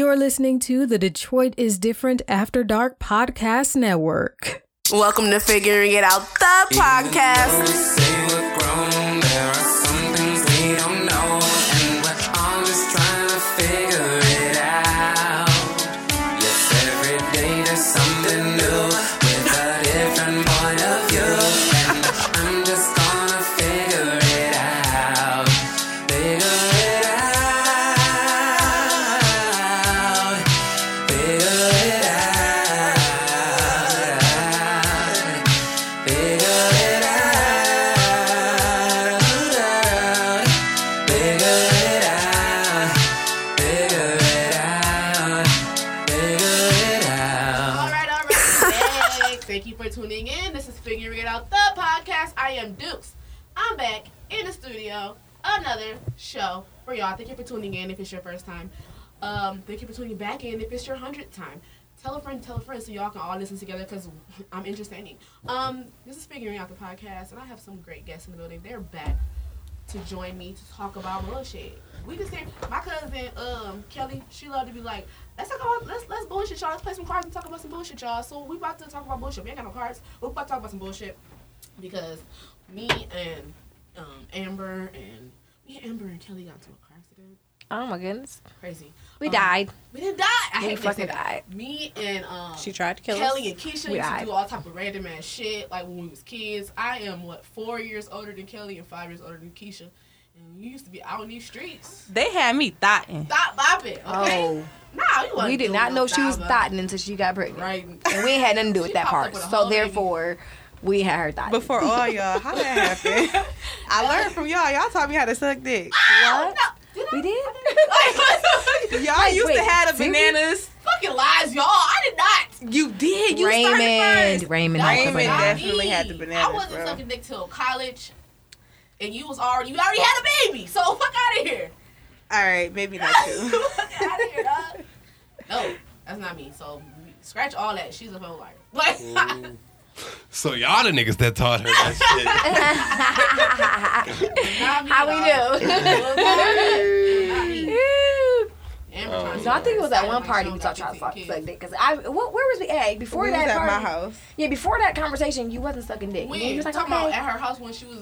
You're listening to the Detroit is Different After Dark Podcast Network. Welcome to Figuring It Out, the podcast. Show for y'all. Thank you for tuning in if it's your first time. Um, thank you for tuning back in if it's your hundredth time. Tell a friend, tell a friend, so y'all can all listen together because I'm entertaining. Um, this is Figuring Out the podcast, and I have some great guests in the building. They're back to join me to talk about bullshit. We just say my cousin um Kelly, she loved to be like, let's talk about let's let's bullshit y'all. Let's play some cards and talk about some bullshit y'all. So we about to talk about bullshit. We ain't got no cards. We're about to talk about some bullshit because me and um Amber and me and Amber and Kelly got into a car accident. Oh my goodness. Crazy. We Um, died. We didn't die. I We hate to fucking say that. died. Me and um She tried to kill Kelly us. and Keisha We used died. to do all type of random ass shit like when we was kids. I am what four years older than Kelly and five years older than Keisha, and we used to be out in these streets. They had me thoughting. Stop bopping, okay? Oh, Nah, you wasn't we did not know she was thotting. thotting until she got pregnant. Right. And we ain't had nothing to do with She that part. with a So therefore. baby. Therefore, we had her thotting. Before all y'all, how that happened? I learned from y'all. Y'all taught me how to suck dick. Oh, what? Did I? We did? Y'all Wait, used to have the did we? bananas. Fucking lies, y'all. I did not. You did. You Raymond. started first. Raymond. That had the Raymond definitely had the bananas, I wasn't bro. sucking dick till college, and you was already you already had a baby. So fuck out of here. All right, maybe not you. fuck out of here, dog. No, that's not me. So scratch all that. She's a whole liar. Like. So y'all the niggas that taught her that shit. How we do? Not me. Amber trying to So I think it was at one party we got talked about 15 suck suck dick. Cause I, what, where was we at before we that was at party? my house. Yeah, before that conversation, you wasn't sucking dick. We you was like, talking okay. about at her house when she was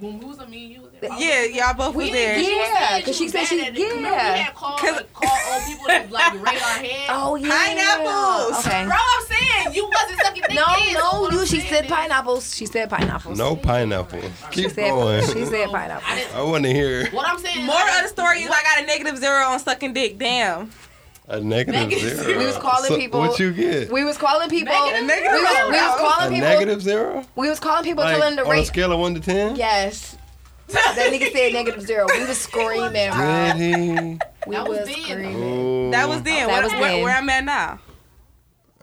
when we was on me and you was there. Yeah, y'all both was We there. didn't- Yeah, because saying 'cause she said she- at it. Remember yeah. we had called, 'Cause- like, called old people to like rate our head. Oh yeah. Pineapples. Okay. Bro, I'm saying you wasn't sucking dick No, then, no, what you. She saying said is- pineapples. She said pineapples. No pineapple. She Keep said, going. She said I pineapples. didn't- I want to hear What I'm saying. More I of the story is what- I got a negative zero on sucking dick. Damn. A negative Negative zero. zero. We was calling So people- What you get? We was calling people. Negative we, was, zero. we was a calling people. negative zero? We was calling people, Like, telling them to on a rate. scale of one to ten? Yes. that nigga said negative zero. We was screaming, Did bro. he? We That was was then, screaming. Ooh, That was then. That Where, was where, then. where I'm at now.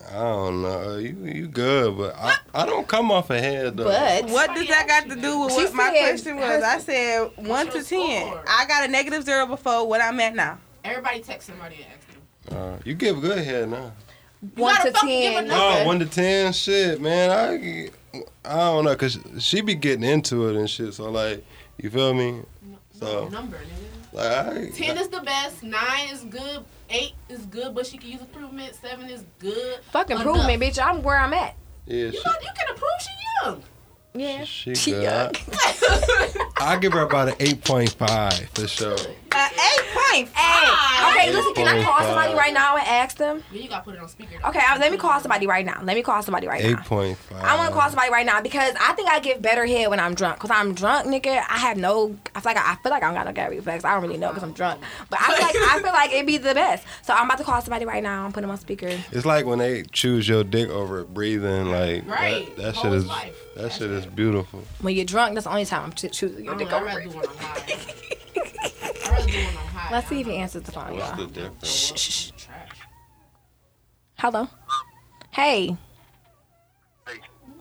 I don't know. You you good, but I, I don't come off ahead though. But What does that got to do with what my question was? her- I said one to ten. score? I got a negative zero before what I'm at now. Everybody text somebody and ask them. Uh, you give good head now. one gotta to fucking give a ten. number. Oh, nigga. one to ten, shit, man. I I don't know, cause she be getting into it and shit. So like, you feel me? So Number, nigga. like, I, Ten is the best. Nine is good. Eight is good, but she can use improvement. Seven is good. Fuck Enough. improvement, bitch. I'm where I'm at. yeah, You, she, know, you can improve. She young. Yeah. she She good. I, yuck. I give her about an eight point five for sure. Uh, eight okay, listen, can I call somebody right now and ask them? Yeah, you gotta put it on speaker. though. Okay, I, let me call somebody right now. Let me call somebody right Eight now. point five. I want to call somebody right now because I think I give better head when I'm drunk. Cause I'm drunk, nigga. I have no. I feel like I, I feel like I don't got no gut reflex. I don't really know because I'm drunk. But I feel like I feel like it'd be the best. So I'm about to call somebody right now. I'm putting them on speaker. It's like when they choose your dick over breathing. Like Right. that, that shit is life. that That's shit is beautiful. When you're drunk, that's the only time I'm choosing your don't dick over rather it. do one on high. I'd rather do one on high. Let's see if he don't answers the phone, What's y'all. the difference? Shh, shh, shh. Hello. Hey.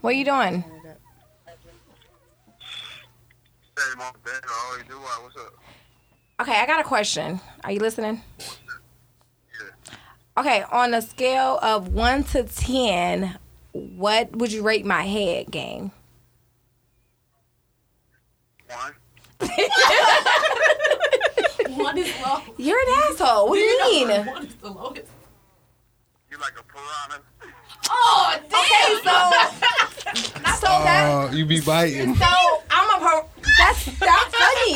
What are you doing? Hey, my bad. I already do what? What's up? Okay, I got a question. Are you listening? Okay, on a scale of one to ten, what would you rate my head game? One. One one is low. You're an asshole. What do you mean? One is the lowest. You like a piranha? Oh, Okay, so so that Oh, you be biting. so I'm a per- that's that's funny.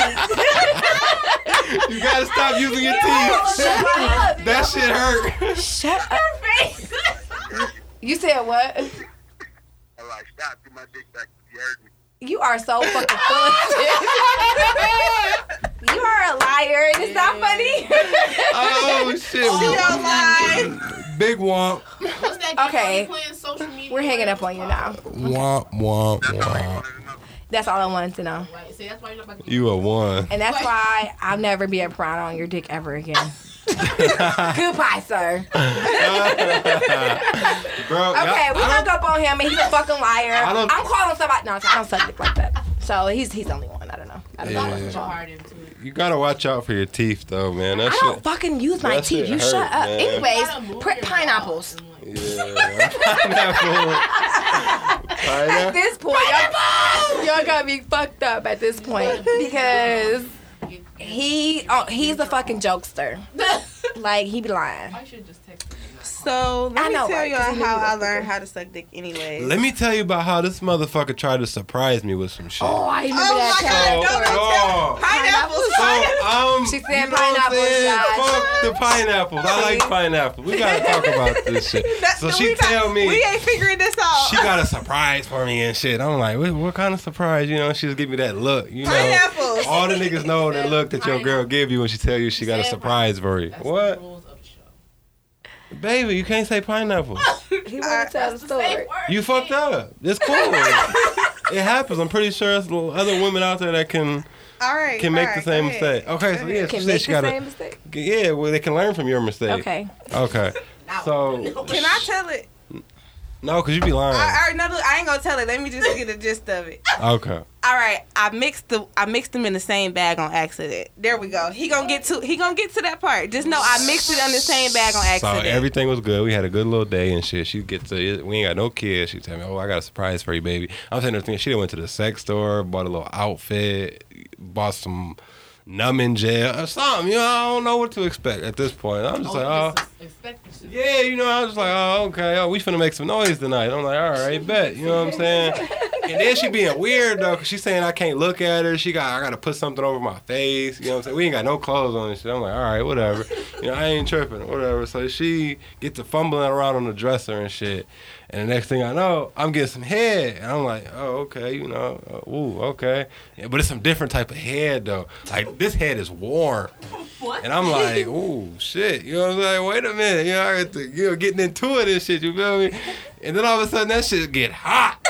You gotta stop using your teeth. Shut up. That shit hurt. Shut up. You said what? I like, stop, get my dick back. You heard me. You are so fucking full of shit. You are a liar. It's not funny. Oh shit. Oh, don't lie. Big womp. What's that Okay. you playing social media? We're hanging up on you now. Womp womp womp. That's all I wanted to know. Right, see, that's why you're not You a one. And that's why I'll never be a piranha on your dick ever again. Goodbye, sir. Bro, Okay, we I hung don't- up on him and he's a fucking liar. I don't- I'm calling somebody. No, I don't suck dick like that. So he's he's the only one. I don't know. I don't know. Yeah. what's put your wrong. heart into it. you gotta watch out for your teeth though, man. That I don't fucking use my teeth. You hurt, shut up. man. Anyways, You pr- pineapples. mouth and, like, Yeah. Pineapple. At this point, y'all, y'all got me fucked up at this point because he oh he's a fucking jokester. Like he be lying. So let I me know, tell right? 'Cause y'all how I learned how to suck dick anyway. Let me tell you about how this motherfucker tried to surprise me with some shit. Oh, I remember Oh that my time. God, don't oh. Pineapples. So, um, She you said know pineapple shots. Fuck the pineapples. I like pineapples. We gotta talk about this shit. That- So she not- tell me we ain't figuring this out. she got a surprise for me and shit. I'm like, what, what kind of surprise? You know, she just give me that look. You know, Pineapples. all the niggas know that look that your girl give you when she tell you she got a surprise for you. That's What, the rules of the show. Baby? You can't say pineapple. He wanted to tell the story. words. You fucked up. It's cool. it happens. I'm pretty sure there's other women out there that can all right. can make all the same go ahead. mistake. Okay, so yeah, she Can said make she the got same mistake. yeah. Well, they can learn from your mistake. Okay. Okay. So Can I tell it? No, cause you be lying. I, I, no, look, I ain't gonna tell it. Let me just get the gist of it. Okay. All right, I mixed the I mixed them in the same bag on accident. There we go. He gonna get to he gonna get to that part. Just know I mixed it on the same bag on accident. So everything was good. We had a good little day and shit. She gets to we ain't got no kids. She tell me, "Oh, I got a surprise for you, baby." I'm saying everything. She done went to the sex store, bought a little outfit, bought some numbing jail or something. You know, I don't know what to expect at this point. I'm just oh, like, oh. Yeah, you know, I was like, oh, okay, oh, we finna make some noise tonight. I'm like, all right, bet. You know what I'm saying? And then she being weird though, cause she's saying I can't look at her. She got, I gotta put something over my face. You know what I'm saying? We ain't got no clothes on and shit. I'm like, all right, whatever. You know, I ain't tripping, whatever. So she gets to fumbling around on the dresser and shit. And the next thing I know, I'm getting some head. And I'm like, oh, okay, you know, uh, ooh, okay. Yeah, but it's some different type of head though. Like this head is warm. What? And I'm like, ooh, shit. You know what I'm saying? Wait a minute. You know, I got to, you know, getting into it and shit, you feel me? And then all of a sudden that shit get hot.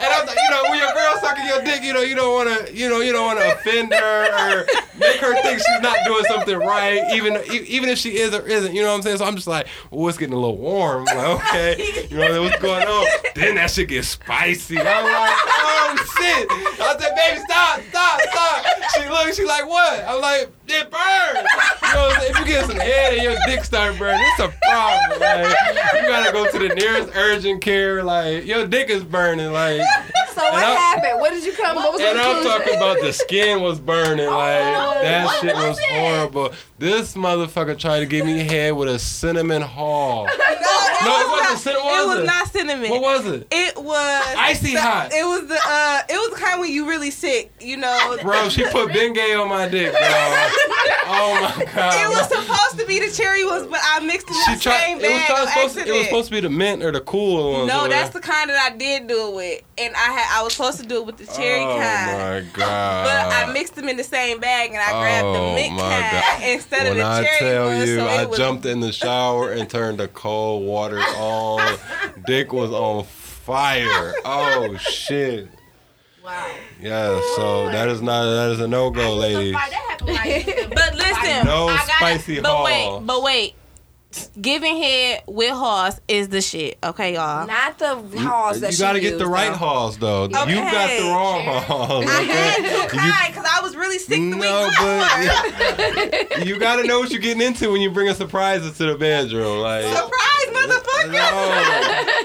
é you know, when your girl sucking your dick, you know, you don't wanna, you know, you don't wanna offend her or make her think she's not doing something right, even even if she is or isn't, you know what I'm saying? So I'm just like, oh, it's getting a little warm. Like, okay, you know what's going on? Then that shit gets spicy. I'm like, oh shit. I said, baby, stop, stop, stop. She looks, she like, what? I'm like, it burns. You know? If you get some head and your dick start burning, it's a problem. Like, you gotta go to the nearest urgent care. Like, your dick is burning. Like, So what And I- happened? What did you come? What was and the I'm talking about the skin was burning. Like, that what shit was was horrible. This motherfucker tried to give me head with a cinnamon hall. no, it, No, it was wasn't not, cinnamon, It was was it? not cinnamon. What was it? It was Icy the- hot. It was the uh, it was the kind when you really sick, you know. Bro, she put Bengay on my dick, bro. Oh my god. It was supposed to be the cherry ones, but I mixed them in the tried. same It was, bag supposed, to, it was supposed to be the mint or the cool ones. No, that's the kind that I did do it with, and I had I was supposed to do it with the cherry kind. oh kind. my god. But I mixed them in the same bag, and I grabbed Oh, the mint kind God. instead when of the I cherry tell one. you, so I it was, jumped in the shower and turned the cold water on. Dick was on fire. Oh shit. Wow. Yeah, so that is not that is a no go, ladies. That happened like But listen, No I gotta, spicy But Halls. wait, but wait. Giving head with horse is the shit. Okay, y'all. Not the halls that You she gotta get the right though. halls though. You got the Okay. wrong halls. I Okay? had to You- cry because I was really sick the week No, before. but you gotta know what you're getting into when you bring a surprises to the bedroom. Like, Surprise, motherfucker! no.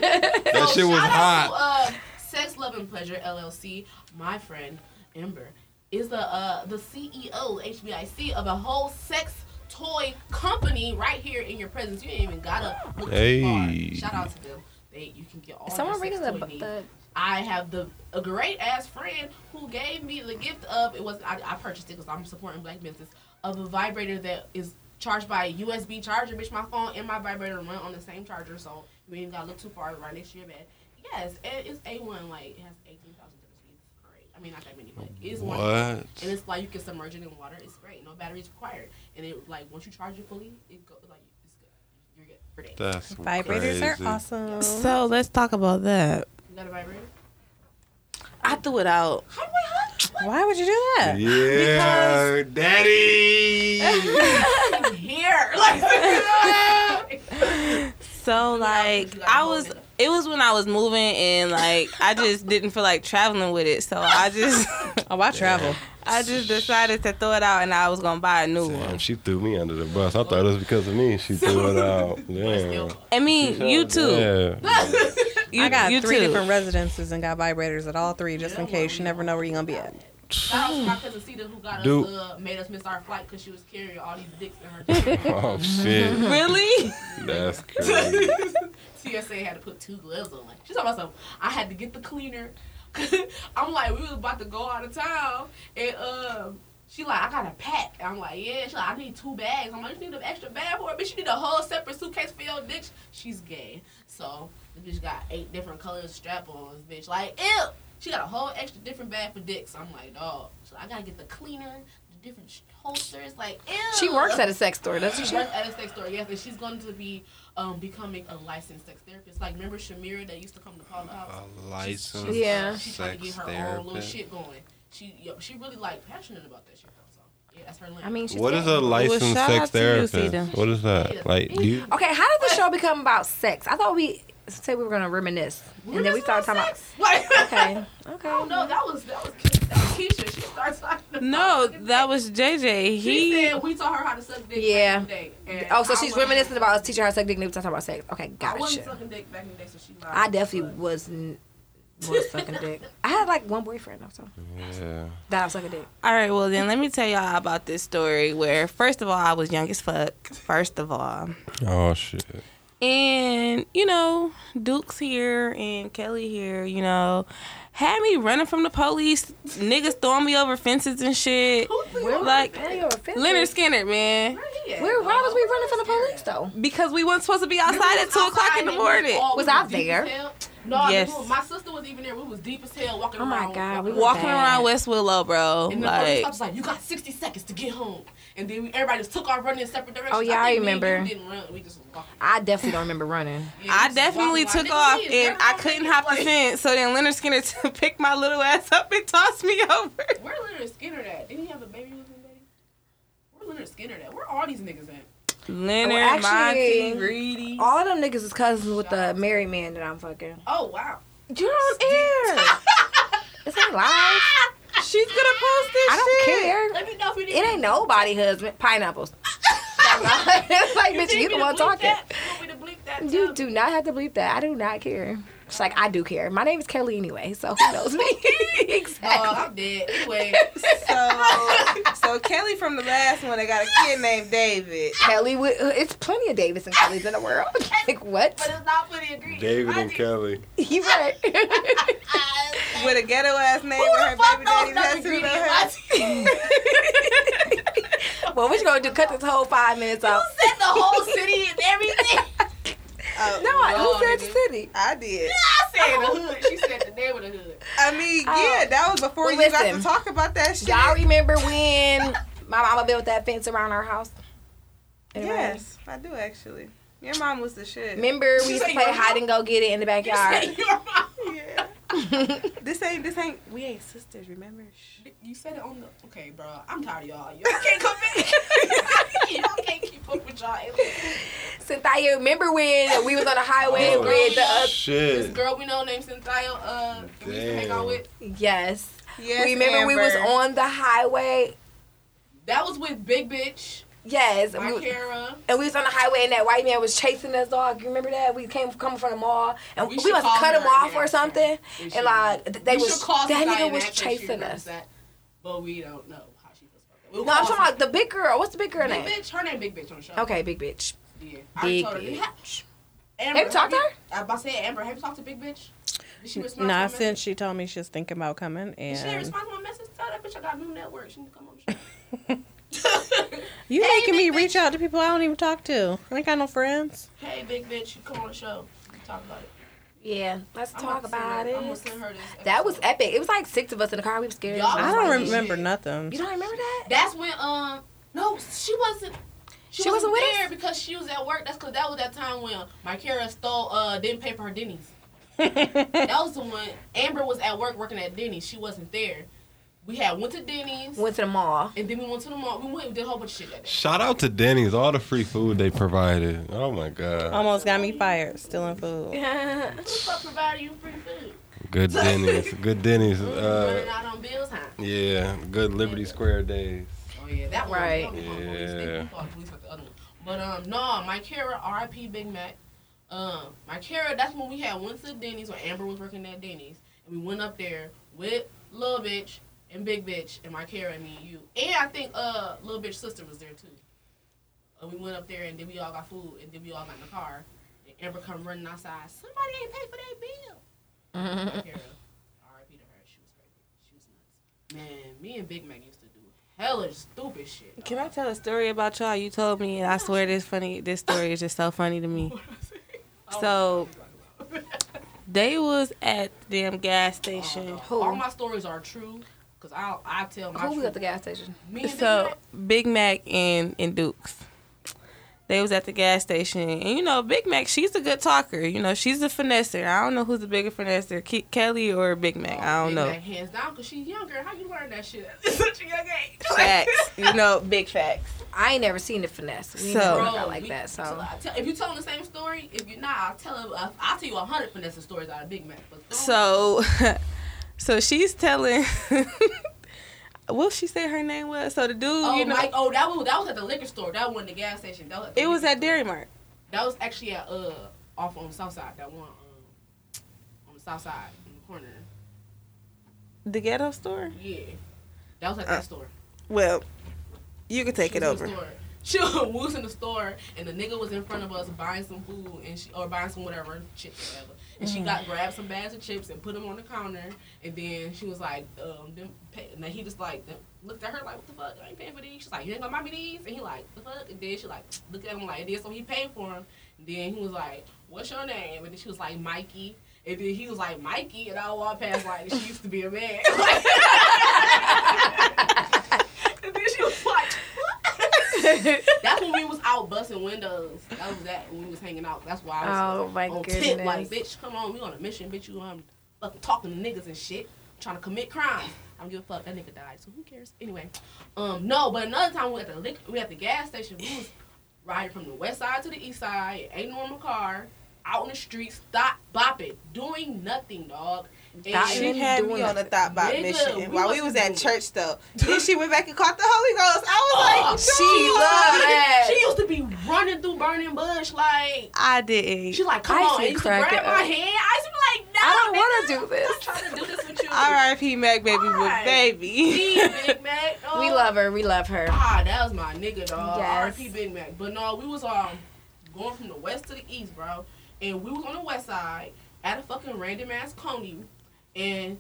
that So shit was shout out hot. Uh, To, Sex, Love, and Pleasure LLC. My friend Ember is the uh the CEO HBIC of a whole sex toy company right here in your presence. You ain't even gotta look Hey. too far. Shout out to them. They you can get all Is someone your reading sex the, toy needs. the I have the a great ass friend who gave me the gift of it was I, I purchased it because I'm supporting black business of a vibrator that is charged by a USB charger. Bitch, my phone and my vibrator run on the same charger, so you ain't gotta look too far right next to your bed. Yes, and it's A1 like it has 18,000 different speeds. It's great. I mean not that many, but it's one. And it's like you can submerge it in water. It's great. No batteries required. And it like once you charge it fully, it goes like it's good. You're good for days. That's Vibrators crazy. are awesome. So let's talk about that. You got a vibrator? I threw it out. How do I? What? Why would you do that? Yeah, daddy. Here, like So like I was it was when I was moving and like I just didn't feel like traveling with it. So I just Oh, I travel. I just decided to throw it out and I was gonna buy a new Damn, one. she threw me under the bus. I thought it was because of me. She threw it out. Damn. I mean, you too. Yeah. You, I got you three too. different residences and got vibrators at all three just in case. You never know where you're gonna be at. Shout was to my cousin Cedar who got us, uh, made us miss our flight because she was carrying all these dicks in her. Oh shit. Really? That's crazy. TSA had to put two gloves on. Like she's talking about something. I had to get the cleaner. I'm like, we was about to go out of town, and um, she like, I got a pack. And I'm like, yeah. She like, I need two bags. I'm like, you need an extra bag for it, bitch. You need a whole separate suitcase for your dicks. She's gay, so the bitch got eight different colors strap-ons. Bitch, like, ew. She got a whole extra different bag for dicks. I'm like, dog. So I gotta get the cleaner, the different holsters. Like, ew. she works at a sex store, doesn't She she? works at a sex store, yes, and she's going to be um, becoming a licensed sex therapist. Like, remember Shamira that used to come to Paula's House? A licensed Yeah. She's trying to get her own little shit going. She, yo, she really like passionate about that shit though. So yeah, that's her lane. I mean, What is a licensed shout sex out you, therapist? What is that? Like, do you? Okay, how did the show become about sex? I thought we said we were gonna reminisce, and then we started talking about. Okay, okay. Oh no, that was that was that was Keisha. She started talking. About No, that dick. was JJ. She He said we taught her how to suck dick. Yeah. Back in the day, and Oh, so I she's wasn't- reminiscing about us teaching her sex dick, and we talking about sex. Okay, I wasn't gotcha. sucking dick back in the day, so she. lied. I definitely was n- was sucking dick. I had like one boyfriend, though, so Yeah. that I was sucking dick. All right, well then let me tell y'all about this story where first of all I was young as fuck. First of all. Oh shit. And, you know, Duke's here and Kelly here, you know, had me running from the police, niggas throwing me over fences and shit. Like Leonard Skinner, man. Where, why was we running from the police though? Because we weren't supposed to be outside at two o'clock in the morning. Was I there? No, Yes. yes. my sister was even there. We was deep as hell walking Oh my around. God, we walking bad. around West Willow, bro. And the Like officer was like, "You got 60 seconds to get home." And then we, everybody just took off running in separate directions. Oh, yeah, I think me and remember. didn't run. We just walked. I definitely don't remember running. Yeah, I definitely walked took off "Nigga, and is I couldn't hop the fence. So then Leonard Skinner picked my little ass up and tossed me over. Where Leonard Skinner at? Didn't he have a baby with him, baby? Where Leonard Skinner at? Where are all these niggas at? Leonard, Well, actually- Monty, Greedy. All of them niggas is cousins with the married man that I'm fucking. Oh wow. You're on air. this ain't live. She's gonna post this I don't shit. care. Let me know if you need It ain't nobody husband. Pineapples. it's like, bitch, you the one talking. You want me to bleep that? You do not have to bleep that. I do not care. It's like I do care. My name is Kelly anyway, so who knows me? exactly. Oh, exactly. I'm dead. Anyway, So, so Kelly from the last one, they got a kid named David. Kelly, with, uh, it's plenty of Davids and Kellys in the world. like what? but it's not for the ingredients. David and Kelly. You right. With a ghetto ass name Who with the her fuck baby knows daddy tattooed on her. well, what you gonna do? Cut this whole five minutes off. You off? said the whole city and everything. Oh, No, I, no, who said nigga. city? I did. Yeah, I said the hood. She said the name of the hood. I mean, Oh. yeah, that was before Well, you got to talk about that shit. Y'all remember when my mama built that fence around our house? Anyway. Yes, I do actually. Your mom was the shit. Remember we used to play hide mom? and go get it in the You backyard. your mom. Yeah. this ain't this ain't we ain't sisters, remember? Shh. You said it on the. Okay, bro. I'm tired of y'all. Y'all can't come back. y'all can't keep up with y'all. Cynthia, remember when we was on the highway Oh, with the uh, This girl we know named Cynthia, uh, we used to hang out Damn. with. yes. Yes, remember we was on the highway. That was with Big Bitch, Yes. and we- And we was on the highway and that white man was chasing us dog. You remember that? We came coming from the mall and We we, must have cut him off or something. And like they We was should call that nigga was ask her if she chasing us. that. but we don't know how she feels about that. We'll No, I'm talking about the big girl. What's the big girl Big name? bitch. Her name Big Bitch on the show. Okay, big bitch. Yeah. Big I told her, bitch. "Ha- Amber, Have you talked to her? I was about to say, Amber, have you talked to Big Bitch? Did she respond Not to my since she told me she was thinking about coming, message? Did she and respond to my message? Tell that bitch I got new network. She need to come on the show. you Hey, making me big reach out to people I don't even talk to. I ain't got no friends. hey, Big Bitch, you come on the show. Talk about it. Yeah, let's I'm talk about her- it. send her this. That was epic. It was like six of us in the car. We were scared. Y'all I don't like, remember shit. nothing. You don't remember that? That's when um no she wasn't. She, She wasn't, wasn't there because she was at work. That's because that was that time when my Kara stole uh didn't pay for her Denny's. that was the one. Amber was at work working at Denny's. She wasn't there. We had went to Denny's Went to the mall. and then we went to the mall. We went and did a whole bunch of shit that day. Shout out to Denny's, all the free food they provided. Oh my god, Almost got me fired stealing food. Who the fuck provided you free food? good Denny's, good Denny's. running Uh, out on bills, huh? yeah, good Liberty Square days. Oh yeah, that one. Right. we don't call police. They- Yeah. we call police like the other one. But um, no, my Kara, R.I.P. Big Mac. Um, my Kara, that's when we had went to Denny's when Amber was working at Denny's, and we went up there with Lil Bitch and Big Bitch and my Kara and me and you, and I think uh Little Bitch sister was there too. Uh, we went up there and then we all got food and then we all got in the car. And Amber come running outside. Somebody ain't paid for that bill. R.I.P. to her. She was crazy. She was nuts. Man, me and Big Mac used to do hella stupid shit. Can I tell a story about y'all? You told me, and I swear this funny. This story is just so funny to me. So they was at the damn gas station. Who? All my stories are true, cause I I tell my Who was at the gas station? Me and So Big Mac, Big Mac and and Dukes. They was at the gas station, and you know Big Mac, she's a good talker. You know she's a finesser. I don't know who's the bigger finesser, Ke- Kelly or Big Mac. I don't oh, Big know. Mac hands down, cause she's younger. How you learn that shit at such a young age? Facts, you know, big facts. I ain't never seen the finesse. We So- never Bro, got like we- that. So I tell, if you telling the same story, if you're not, I'll tell I'll, I'll tell you a hundred finesse stories out of Big Mac. But So, so she's telling. what she say her name was? So the dude, oh, you know, Mike, oh that was that was at the liquor store. That wasn't the gas station. That was it was at Dairy Mart. That was actually at uh off on the south side. That one um on the south side in the corner. The ghetto store. Yeah, that was at that Uh, store. Well, you can take She it over. the store. She was, in the store and the nigga was in front of us buying some food and she or buying some whatever chips whatever. And she got grabbed some bags of chips and put them on the counter. And then she was like, um, them pay, and then he just like looked at her like, what the fuck? I ain't paying for these. She's like, you ain't gonna buy me these? And he like, the fuck? And then she like looked at him like, and then so he paid for them. And then he was like, what's your name? And then she was like, Mikey. And then he was like, Mikey. And I walked past like, she used to be a man. and then she was like, that's when we was out busting windows. That was that when we was hanging out. That's why I was Oh, my on tip like, bitch, come on, we on a mission, bitch. You um fucking talking to niggas and shit, trying to commit crime. I don't give a fuck. That nigga died, so who cares? Anyway, um, no, but another time we at the lick, we at the gas station. We was riding from the west side to the east side, a normal car, out in the street, stop bopping, doing nothing, dog. She had me on a thought bot mission we while we wasn't at church though. then she went back and caught the Holy Ghost. I was Oh, like, she loved that. She used to be running through burning bush like. I didn't. She's like, come I on, see used to grab my up. hand. I used to be like, no, I don't want to do this. I'm trying to do this with you. R.I.P. Mac baby, but Alright. baby. Me, Big Mac. Oh. We love her. We love her. Ah, that was my nigga, dog. Yes. R.I.P. Big Mac. But no, we was um going from the west to the east, bro. And we was on the west side at a fucking random ass Coney. And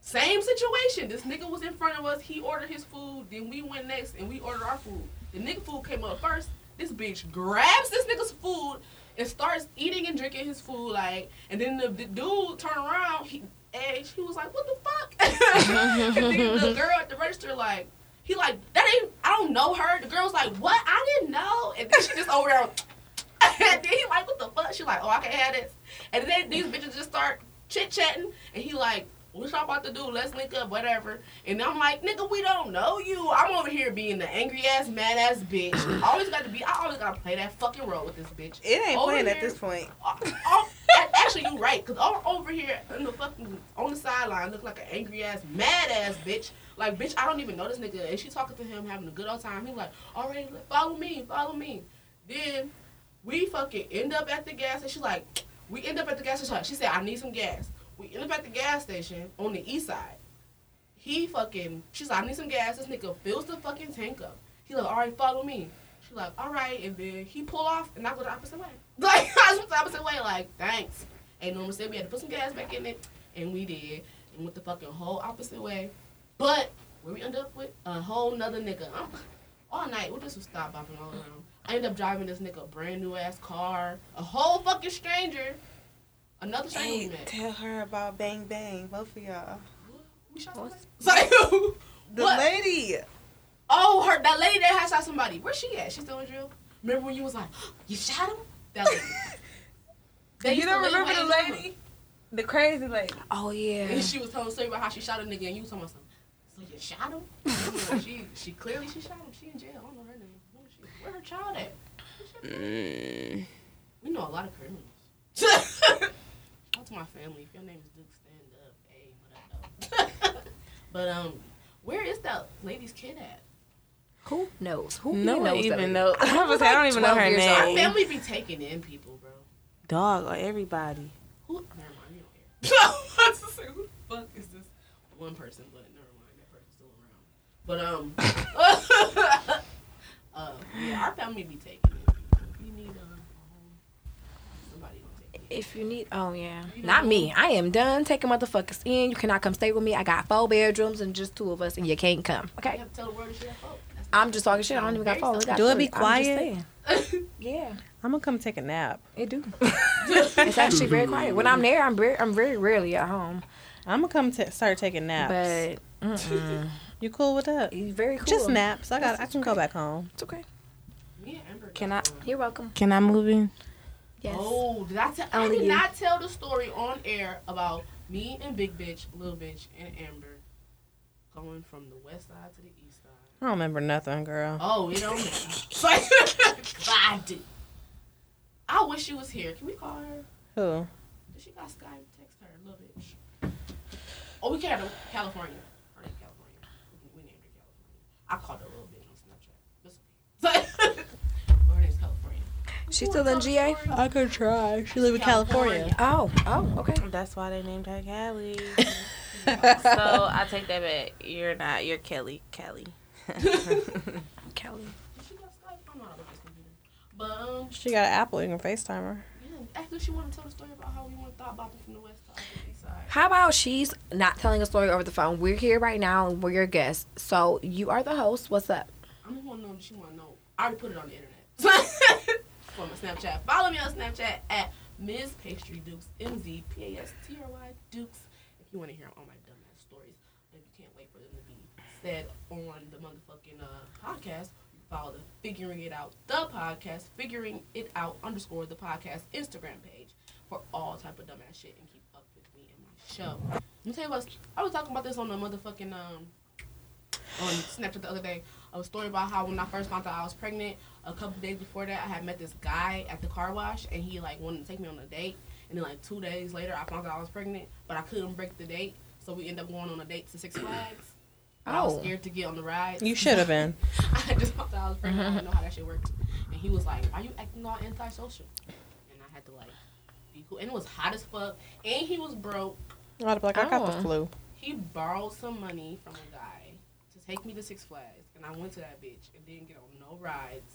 same situation. This nigga was in front of us. He ordered his food. Then we went next and we ordered our food. The nigga food came up first. This bitch grabs this nigga's food and starts eating and drinking his food. Like, and then the, the dude turned around. He, and she was like, "What the fuck?" and then the girl at the register like, he like, "That ain't. I don't know her." The girl's like, "What? I didn't know." And then she just over there. and then he like, "What the fuck?" She like, "Oh, I can have this." And then these bitches just start chit chatting, and he like, "What y'all about to do? Let's link up, whatever." And I'm like, "Nigga, we don't know you." I'm over here being the angry ass, mad ass bitch. I always got to be. I always gotta play that fucking role with this bitch. It ain't Over playing at this point. Oh, oh, actually, you right. Cause I'm over here in the fucking on the sideline, look like an angry ass, mad ass bitch. Like, bitch, I don't even know this nigga. And she talking to him, having a good old time. He like, all right, follow me, follow me. Then we fucking end up at the gas and She's like, we end up at the gas station. She said, I need some gas. We end up at the gas station on the east side. He fucking, she's like, I need some gas. This nigga fills the fucking tank up. He like, all right, follow me. She's like, all right, and then he pull off, and I go the opposite way. Like, I went the opposite way. Like, thanks. Ain't no mistake. We had to put some gas back in it, and we did, and went the fucking whole opposite way. But where we end up with a whole nother nigga. I'm, all night, we just was stop bopping all around. I end up driving this nigga a brand new ass car, a whole fucking stranger, another stranger Hey, met. tell her about Bang Bang, both of y'all. We shot somebody. Sorry. The What? lady. Oh, her that lady that had shot somebody. Where's she at? She still in jail? Remember when you was like, you shot him? That lady. They you don't remember the in Wayne lady? The crazy lady. Oh yeah. And she was telling a story about how she shot a nigga, and you was talking about something. So you shot him? She she clearly she shot him. She in jail. I don't know her name. Where, is she? Where her child at? Mm. We know a lot of criminals. Shout out to my family. If your name is Duke, stand up. Hey, what up, but um, where is that lady's kid at? Who knows? Who No one knows even that? know. I was I don't even know 12 her years Our family be taking in people, bro. Dog or everybody. Who? Never mind. You don't care. I was about say, who the fuck is this one person? But never mind. That person's still around. But um, uh, yeah, our family be taking in people. If you need um, somebody gonna take it. If you need, oh yeah, You not me. I am done taking motherfuckers in. You cannot come stay with me. I got four bedrooms and just two of us, and you can't come. You Okay, have to tell the world that you have folk. That's I'm just talking shit. I don't even got four. We Do it three. be I'm quiet? saying. Yeah, I'm gonna come take a nap. it do. it's actually very quiet. When I'm there, I'm very, I'm very rarely at home. I'm gonna come t- start taking naps. But you cool with that? he's very cool. Just naps. I got. I That's can go back home. It's okay. Me and Amber. Can I- You're welcome. Can I move in? Yes. Oh, did I tell? I Only did you. not tell the story on air about me and Big Bitch, Little Bitch, and Amber going from the west side to the east side. I don't remember nothing, girl. Oh, you don't matter. I do. I wish she was here. Can we call her? Who? Did she got Skype? Text her, little bitch. Oh, we called her California. Her name California. We, we named her California. I called her a little bitch on Snapchat. That's okay. But her name's California. She's still wanna in GA? I could try. She live in California. Oh, oh, okay. That's why they named her Callie. so I take that back. You're not. You're Kelly. Kelly. Kelly. She got Skype? I'm not with this computer. But um, She got an Apple. You can FaceTime her. yeah, actually, she wanted to tell the story about how we went thought bopping from the west side to the east side. How about she's not telling a story over the phone? We're here right now and we're your guests. So you are the host. What's up? I just want to know want to know. I put it on the internet. For my Snapchat. Follow me on Snapchat at Ms. Pastry Dukes, M Z P A S T R Y Dukes. If you want to hear all my dumbass stories, if you can't wait for them to be said on the motherfucking uh, podcast, follow the Figuring It Out, the podcast, Figuring It Out underscore the podcast Instagram page for all type of dumbass shit and keep up with me and my show. Let me tell you what, I was talking about this on the motherfucking um on Snapchat the other day a story about how when I first found out I was pregnant, a couple days before that, I had met this guy at the car wash, and he like wanted to take me on a date. And then like two days later, I found out I was pregnant, but I couldn't break the date, so we ended up going on a date to Six Flags. But I was Oh. scared to get on the ride. You should have been. I just found out I was pregnant. I didn't know how that shit worked. And he was like, "Why you acting all antisocial?" And I had to like be cool. And it was hot as fuck. And he was broke. I'd be like, I got the Oh. flu. He borrowed some money from a guy to take me to Six Flags, and I went to that bitch and didn't get on no rides.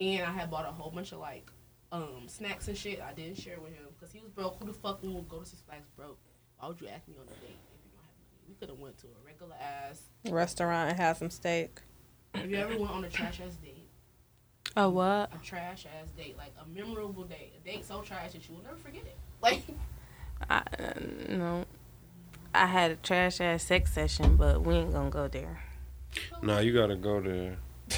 And I had bought a whole bunch of like um snacks and shit. I didn't share with him because he was broke. Who the fuck would go to Six Flags broke? Why would you ask me on a date if you don't have money? We could have went to a regular ass. Restaurant and had some steak. Have you ever went on a trash ass date? Oh what? A trash ass date, like a memorable date, a date so trash that you will never forget it. Like I, uh, no. I had a trash ass sex session, but we ain't gonna go there. Nah, you gotta go there.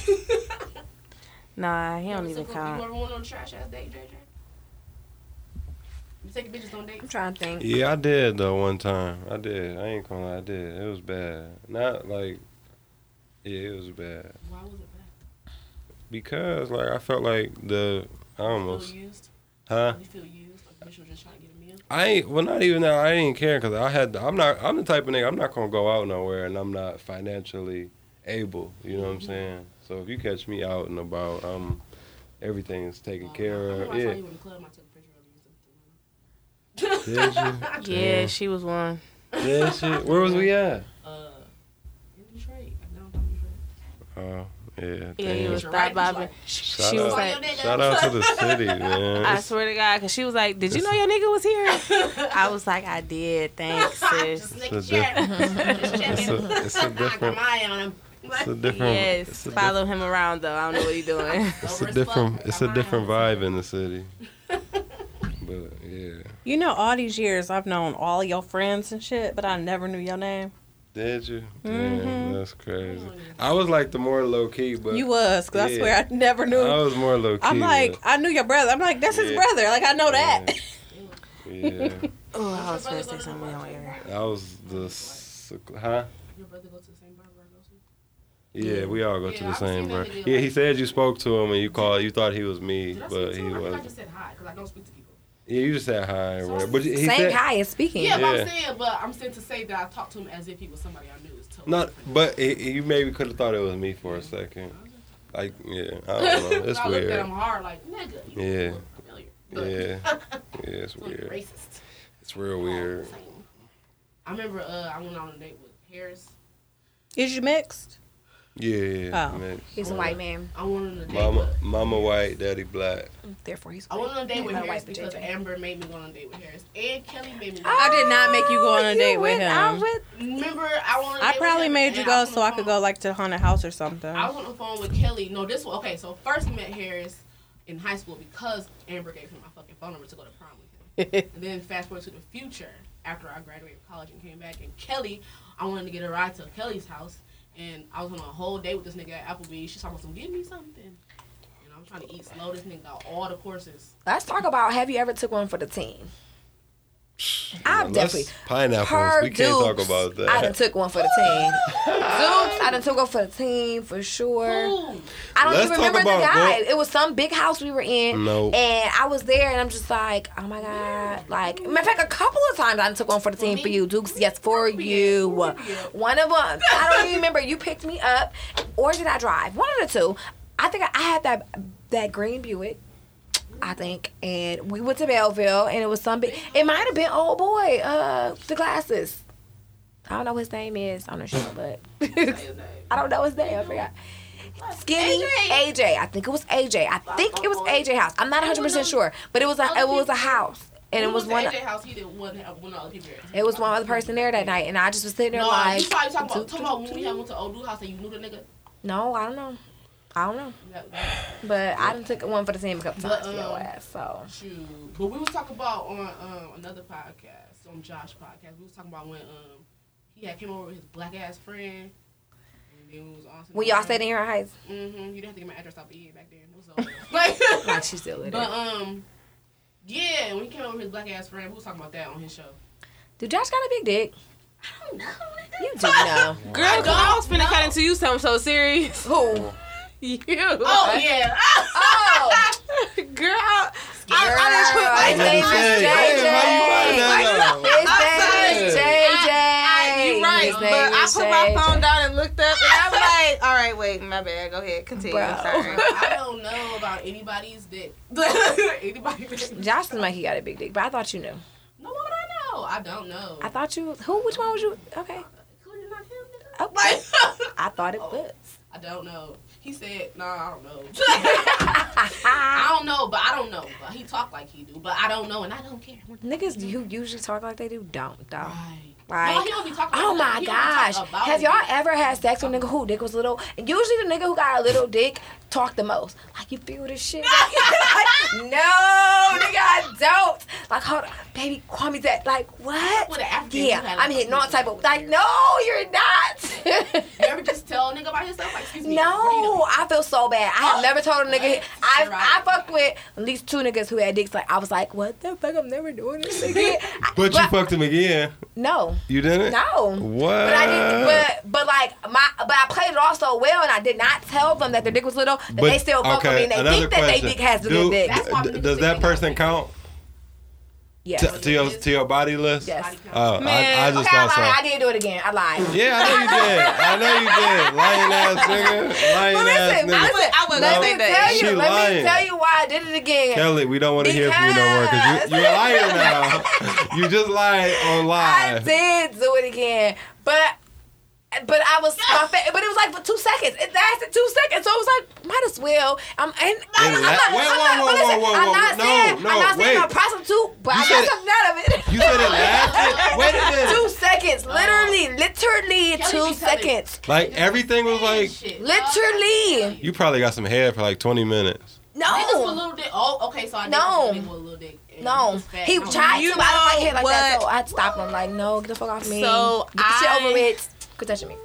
Nah, he don't ever even took a- You ever went on a trash ass date, JJ? You take bitches on dates? I'm trying to think. Yeah, I did though one time. I did. I ain't gonna lie, I did. It was bad. Not like, yeah, it was bad Why was it bad? because like I felt like the I You almost feel used? huh. You feel used? Like I well not even that I didn't care because I had I'm not I'm the type of nigga I'm not gonna go out nowhere and I'm not financially able. You know what I'm saying? So if you catch me out and about, um, everything is taken care of. I yeah. Yeah, yeah, she was one. Yeah, she. Where was we at? Uh, in Detroit. No, Detroit. Uh, yeah. Yeah, he was You're thought right, about he's me. like, Shout She was like, shout out to the city, man. I swear to God, because she was like, "Did you know your nigga was here?" I was like, "I did, thanks, sis." Just It's a sure. different- it's a- it's a different- my eye on him. It's a different. Yes, it's a follow him around though. I don't know what he's doing. It's a different. fuck. A different vibe in the city. But yeah, You know, all these years I've known all your friends and shit, but I never knew your name. Did you? Mm-hmm. Damn, that's crazy. I was like the more low key, but you was, cause I swear I never knew. I was more low key. I'm like, I knew your brother. I'm like, that's his brother. Like I know that. yeah, oh, I was supposed to say something on air. I was the s- huh? Your brother go to the same barber I go to? Yeah, we all go to the I've same seen bar. that Yeah, he said you spoke to him and you called. You thought he was me, but speak to he him? I I wasn't. just said hi because I don't speak to people. Yeah, you just said hi or whatever. But he Same said guy is speaking. Yeah, but Yeah. I'm saying, but I'm saying to say that I talked to him as if he was somebody I knew is totally not. different. But he, he maybe could have thought it was me for a second. Like, yeah, I don't know. It's I looked at weird. him hard, like nigga. You Yeah. familiar. Yeah, yeah, it's it's weird. racist. It's real weird. I remember uh, I went on a date with Harris. Is you mixed? Yeah, yeah. Oh. man. He's a white man. I went on a date Mama, with. mama white, daddy black. Mm, therefore, he's. I went on a date He's with not Harris white, because JJ. Amber made me go on a date with Harris, and Kelly made me. Go I did not make you go on a you date with went out him. with- Remember, I went on a date I with probably him, made you I go was on so the I could phone- go like to haunted house or something. I was on the phone with Kelly. No, this one. Okay, so first met Harris in high school because Amber gave him my fucking phone number to go to prom with him. and then fast forward to the future after I graduated college and came back, and Kelly, I wanted to get a ride to Kelly's house, and I was on a whole day with this nigga at Applebee's. She's talking about some, give me something. And I'm trying to eat slow. This nigga got all the courses. Let's talk about. Have you ever took one for the team? I've definitely. pineapples. Per We can't talk about that. I done took one for the team. Dukes, I done took one for the team for sure. I don't Let's even remember the guy. well- it was some big house we were in. No. And I was there and I'm just like, oh my God. Like, matter of fact, a couple of times I done took one for the team for you. Dukes, yes, for you. One of them, I don't even remember. You picked me up or did I drive? One of the two. I think I, I had that that green Buick. I think, and we went to Belleville, and it was some big. It might have been old boy, uh, the glasses. I don't know what his name is on the show, but I don't know his name. I forgot. Skinny AJ. I think it was AJ. I think it was AJ house. I'm not 100 percent sure, but it was a it was a house, and it was one. AJ house. He didn't one one other people. there. It was one other person there that night, and I just was sitting there No, like, you probably talking about, talking about when we had went to old dude house and you knew the nigga. no, I don't know, I don't know, That, that, but I done took one for the team a couple But, times for your um, ass. So Shoot. But we was talking about on um, another podcast, on Josh podcast. We was talking about when um he had came over with his black ass friend. And then we was on when y'all stayed in here Heights, Mm-hmm. You didn't have to get my address out the year back then. It was over. like, like she still with but um, yeah, when he came over with his black ass friend, we was talking about that on his show. Do Josh got a big dick? I don't know. You do know. Girl, 'cause I was finna cut into you something so serious. Who? You. Oh yeah. Oh, Girl, I, girl, I, his name is JJ. His name is JJ. You're right, His but name I is put my phone down and looked up, and I'm like, all right, wait, my bad. Go ahead, continue. Bro. I'm sorry. I don't know about anybody's dick. Anybody? Josh seemed like he got a big dick, but I thought you knew. No, what would I know? I don't know. I thought you. Who? Which one was you? Okay. Clearly not him. Okay. Oh. I thought it oh. was. I don't know. He said, "Nah, I don't know." I don't know, but I don't know. But he talked like he do, but I don't know, and I don't care. Niggas who usually talk like they do don't though. Right. Like, no, he don't be talking. oh my he don't talk gosh, have y'all ever had sex with a nigga who dick was little? And usually the nigga who got a little dick talk the most. Like you feel this shit? like, no, nigga, I don't. Like hold on, baby, call me that. Like what? With an African Yeah, had, I'm like, hitting all a- type of. Like no, you're not. You ever just tell a nigga about yourself? Like, excuse me. what are you No. I feel so bad. I have oh, never told a nigga. I Right. I fucked with at least two niggas who had dicks. Like I was like, what the fuck? I'm never doing this again. But you fucked him again. No, You didn't? no. What? But I didn't. But but like my but I played it all so well, and I did not tell them that their dick was little. That they still fuck with me, and they another think that they question. dick has a Do- good dick. That's why d- does that person dick. count Yes. to, to your to your body list? Yes. Oh, Man. I, I just Okay, I thought lied. I didn't do it again. I lied. Yeah, I know you did. I know you did. Lying ass nigga. Lying But ass listen, nigga. listen. I would let me tell you. She let lying. me tell you why I did it again. Kelly, we don't want to hear from you no more because you, you're lying now. you just lied on I did do it again, but but I was my fa- but it was like for two seconds. It lasted two seconds, so I was like, might as well. I'm and It I'm, I'm la- not, wait, I'm whoa, not, whoa, but listen, whoa, whoa, I'm whoa. not No, saying no, I'm not saying wait. I'm a prostitute, but You I said got it- something out of it. You said it lasted. Wait a minute. two seconds, oh. literally, literally Kelly two be telling- seconds, Like everything was like. Shit. literally. You probably got some head for like 20 minutes. Niggas with a No, little dick. Oh, okay, so I No. did with a little dick. and no, was fat. he No. tried You to, but I don't like know hair like that, what? so I had to stop him. Like, no, get the fuck off me. So, get the shit I- over with. Quit touching me.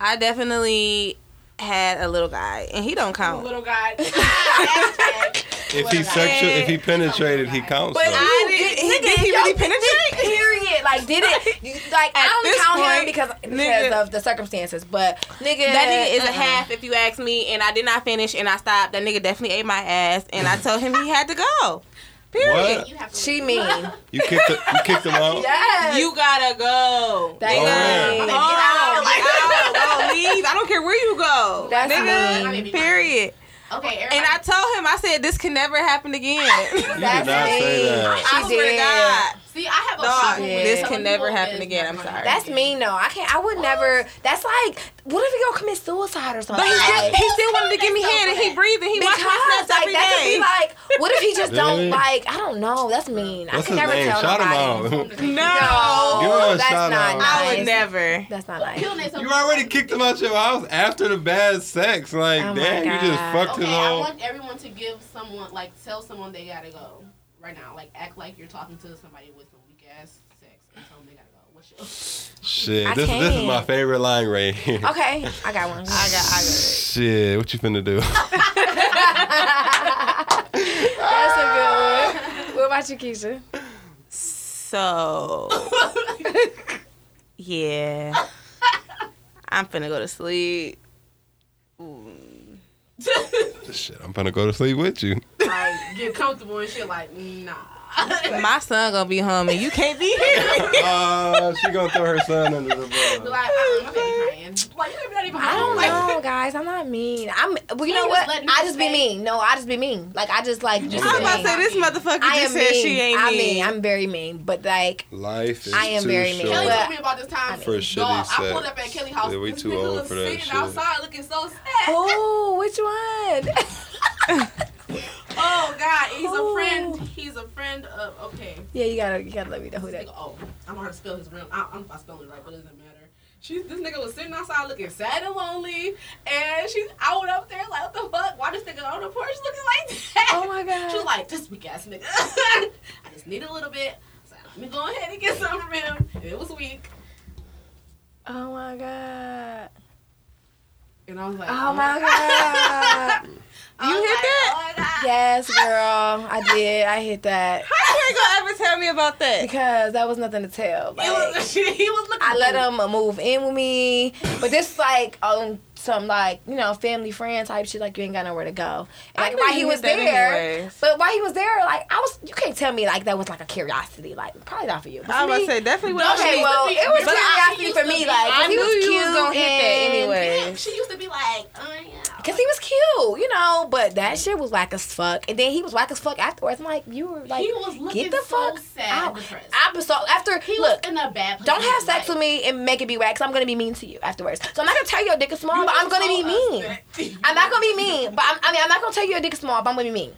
I definitely had a little guy, and he don't count. Little guy. Hashtag. If he sexual, if he penetrated, he counts. But though. I didn't- he did did he really did- penetrate? Period. Like, did it? you- Like, I don't count him point, because because nigga- of the circumstances. But nigga, That nigga is a uh-uh. half if you ask me, and I did not finish, and I stopped. That nigga definitely ate my ass, and I told him he had to go. Period. What? You have to She mean. You kicked, the, you kicked him out. Yes. You gotta go. That's Oh, mean. yeah. Go, out, go, leave. I don't care where you go. That's nigga. mean. Period. Okay, everybody. And I told him, I said, this can never happen again. You did That's not say mean. that. I She swear to. God. See, I have a Dog, problem with this can never happen again, I'm sorry. That's mean though. I can't. I would never. That's like, what if he gonna commit suicide or something? But he still, Like, he still wanted to give me head, and he breathing. He watched my because snaps like every that could be like, what if he just don't like? I don't know. That's mean. What's I can his never name? tell Shout him out. no. No, Give him a that's not out. nice. I would never. That's not nice. Kill Nate some- You already kicked him out your house after the bad sex. Like, Oh damn, you just fucked Okay, his I want everyone to give someone, like, tell someone they gotta go right now. Like, act like you're talking to somebody with some weak ass sex and tell them they gotta go. What's your. Shit, I this, this is my favorite line right here. Okay, I got one. I got, I got it. Shit, what you finna do? That's a good one. What about you, Keisha? So, yeah. I'm finna go to sleep. Shit, I'm finna go to sleep with you. Like, get comfortable and shit, like, nah. My son gonna be home, and you can't be here. Oh, she gonna throw her son under the Be bus. like, uh-uh, my crying. Like, you not even I don't know, guys. I'm not mean. I'm. Well, you He know what? I you just be say- mean. No, I just be mean. Like I just like just I was be about to say this motherfucker I just am said mean. she ain't I'm mean. mean. I'm very mean. But like, Life is I am too very mean. short. Kelly But- told me about this time. For shitty Dog, I pulled up at Kelly house. Yeah, we this too old for that sitting shit. outside looking so sad. oh, which one? Oh God, he's Oh. a friend. Oh. He's a friend of. Okay. yeah, you gotta you gotta let me know who that. nigga, oh, I don't know how to spell his real. I, I don't know if I spell it right, but it doesn't matter. She, this nigga was sitting outside looking sad and lonely, and she's out up there like, what the fuck? Why this nigga on the porch looking like that? Oh my god. She was like, this weak ass nigga. I just need a little bit. So let me go ahead and get some from him. And it was weak. oh my god. And I was like, Oh, oh my god. I was You hit like, that? Oh yes, girl. I did. I hit that How you ain't gonna ever tell me about that? because that was nothing to tell. Like, was, he was looking I let him move in with me, but this like um some like you know family friend type shit. Like you ain't got nowhere to go. And, like knew while he was there, anyways. but while he was there, like I was, you can't tell me like that was like a curiosity. Like probably not for you. But I for was me, about to say definitely what okay, I well be- it was but I- curiosity for me. be- Like 'cause I he knew was you cute was gonna hit that and- anyway. She used to be like, oh yeah. Cause he was cute, you know, but that shit was whack as fuck. And then he was whack as fuck afterwards. I'm like, you were like, he was looking get the so fuck sad out. and depressed. I was so after he look, was in a bad place. don't have sex life. with me and make it be whack. Cause I'm gonna be mean to you afterwards. So I'm not gonna tell you your dick is small, You but I'm just gonna be mean. I'm not gonna be mean, but I'm, I mean, I'm not gonna tell you your dick is small, but I'm gonna be mean.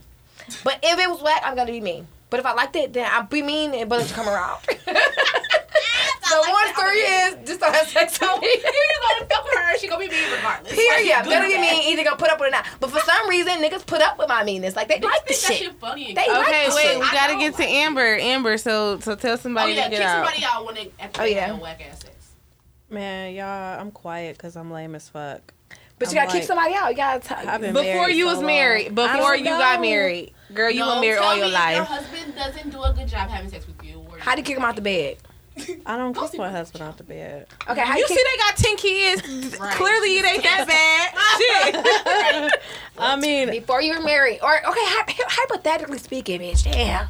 But if it was whack, I'm gonna be mean. But if I liked it, then I'll be mean and but you come around. so like one story is just don't have sex with me. If you gonna fuck with her, she gonna be mean regardless. Period. Like, Better good get or bad. mean, either gonna put up with it or not. But for some reason, niggas put up with my meanness. Like they Niggas like think this shit. shit funny and They cute. like Okay, this wait, shit. we gotta get to like- Amber. Amber, so so tell somebody. Oh somebody yeah, to kick get out. somebody out when they after Oh, they yeah. have a whack ass sex. Man, y'all, I'm quiet because I'm lame as fuck. But you I'm gotta kick somebody out. You gotta. T- I've Before you so was long. married, I before don't you got married, girl, you no, were married tell all me your if Your husband doesn't do a good job having sex with you. Or How do you kick him out the bed? I don't kick my husband out the bed. Okay, how You you see, kick? they got ten kids. Right. Clearly, it ain't that bad. I mean, Before you were married, or okay, hy- hypothetically speaking, bitch. Damn,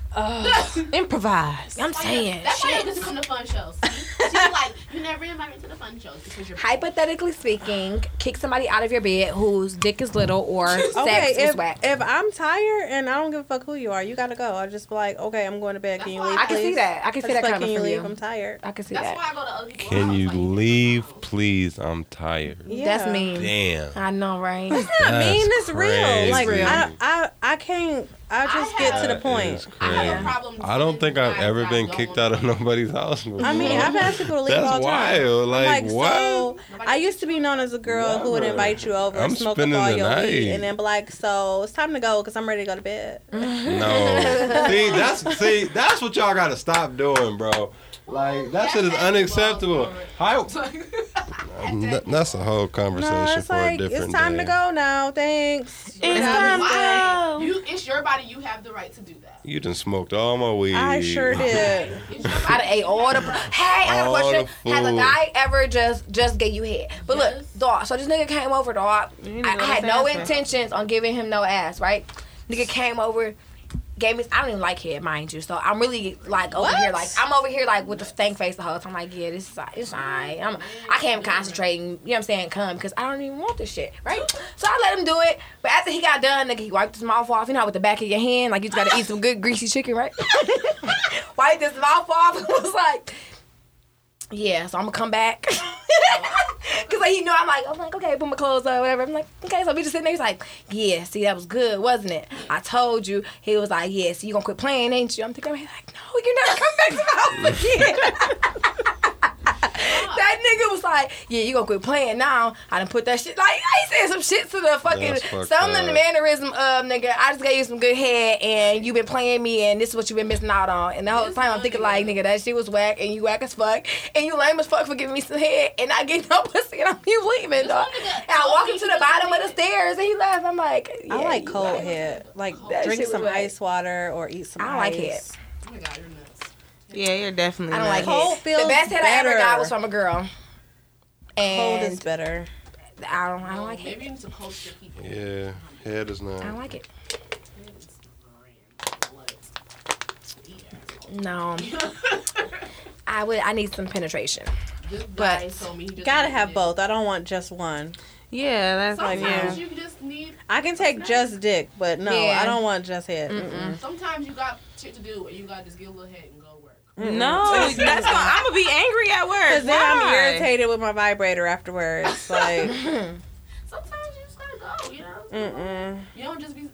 Improvise. I'm saying. That's why shit. you just come to fun shows. She's like, you never invite me to the fun shows because you're Hypothetically speaking, kick somebody out of your bed whose dick is little or sex Okay, is if, whack. if I'm tired and I don't give a fuck who you are, you gotta go. I just be like, okay, I'm going to bed. Can you leave? why I can see that. I can see that like, coming Can you leave? you. I'm tired. I can see That's that. why I go to other people's Can you like, leave, please? I'm tired. Yeah. That's mean. Damn. I know, right? I mean, it's real. Like. I, I, I can't. I just I get to the point. I have a problem. I don't think I've ever been kicked out of nobody's house before. I mean, I've asked people to leave That's all the time. wild. I'm Like, what? So, I used to be known as a girl who would invite you over, I'm smoke up all your night. weed, and then be like, "So it's time to go because I'm ready to go to bed." No. see, that's see, that's what y'all gotta stop doing, bro. Like that shit is unacceptable. How? Th- That's a whole conversation No, it's for a like different it's time day. to go now. Thanks. It's Yeah. time to go. You, it's your body. You have the right to do that. You done smoked all my weed. I sure did. It's your I body. done ate all the. Hey, I have a question. Has a guy ever just just gave you head? But Yes. look, dog. So this nigga came over, dog. I, I had no intentions on giving him no ass, right? Nigga came over, gave me. I don't even like head, mind you. So I'm really like over here, like I'm over here, like with the stank face the whole time. I'm like, yeah, this is it's fine. I'm I can't concentrate and you know what I'm saying, come because I don't even want this shit, right? So I let him do it. But after he got done, nigga, he wiped his mouth off. You know, with the back of your hand, like you just gotta eat some good greasy chicken, right? wiped his mouth off and was like. Yeah, so I'm gonna come back. Cause like he knew I'm like, I'm like, okay, put my clothes on, whatever. I'm like, okay, so we just sitting there. He's like, yeah, see, that was good, wasn't it? I told you. He was like, yeah, so you gonna quit playing, ain't you? I'm thinking, I'm like, no, you're never coming back to my house again. that nigga was like, yeah, you gonna quit playing now. I done put that shit, like, I said some shit to the fucking, That's of the up. mannerism of, nigga, I just gave you some good head and you been playing me and this is what you been missing out on. And the whole This time I'm thinking like, nigga, that shit was whack and you whack as fuck and you lame as fuck for giving me some head and I get no pussy and I'm you leaving, dog. And I walk me him to the bottom of the stairs and he left. I'm like, yeah, I like cold head. Like That drink some ice water or eat some I don't ice. like it. Oh my god, you're nuts. Yeah, you're definitely. I don't not. like Cold head. feels The best head I ever got was from a girl. Cold is better. I don't, I don't like Maybe head. you need to coach people. Yeah, head is not. I don't like it. No. I would. I need some penetration. But- guy told me he just Gotta have it. both. I don't want just one. Yeah, that's like Sometimes yeah. you just need. I can take just dick, but no, Yeah. I don't want just head. Mm-mm. Sometimes you got shit to do, and you gotta just get a little head and go to work. No, that's gonna, I'm gonna be angry at work. Cause then I'm irritated with my vibrator afterwards. Like, Sometimes you just gotta go. You know. mm-mm. You don't just be.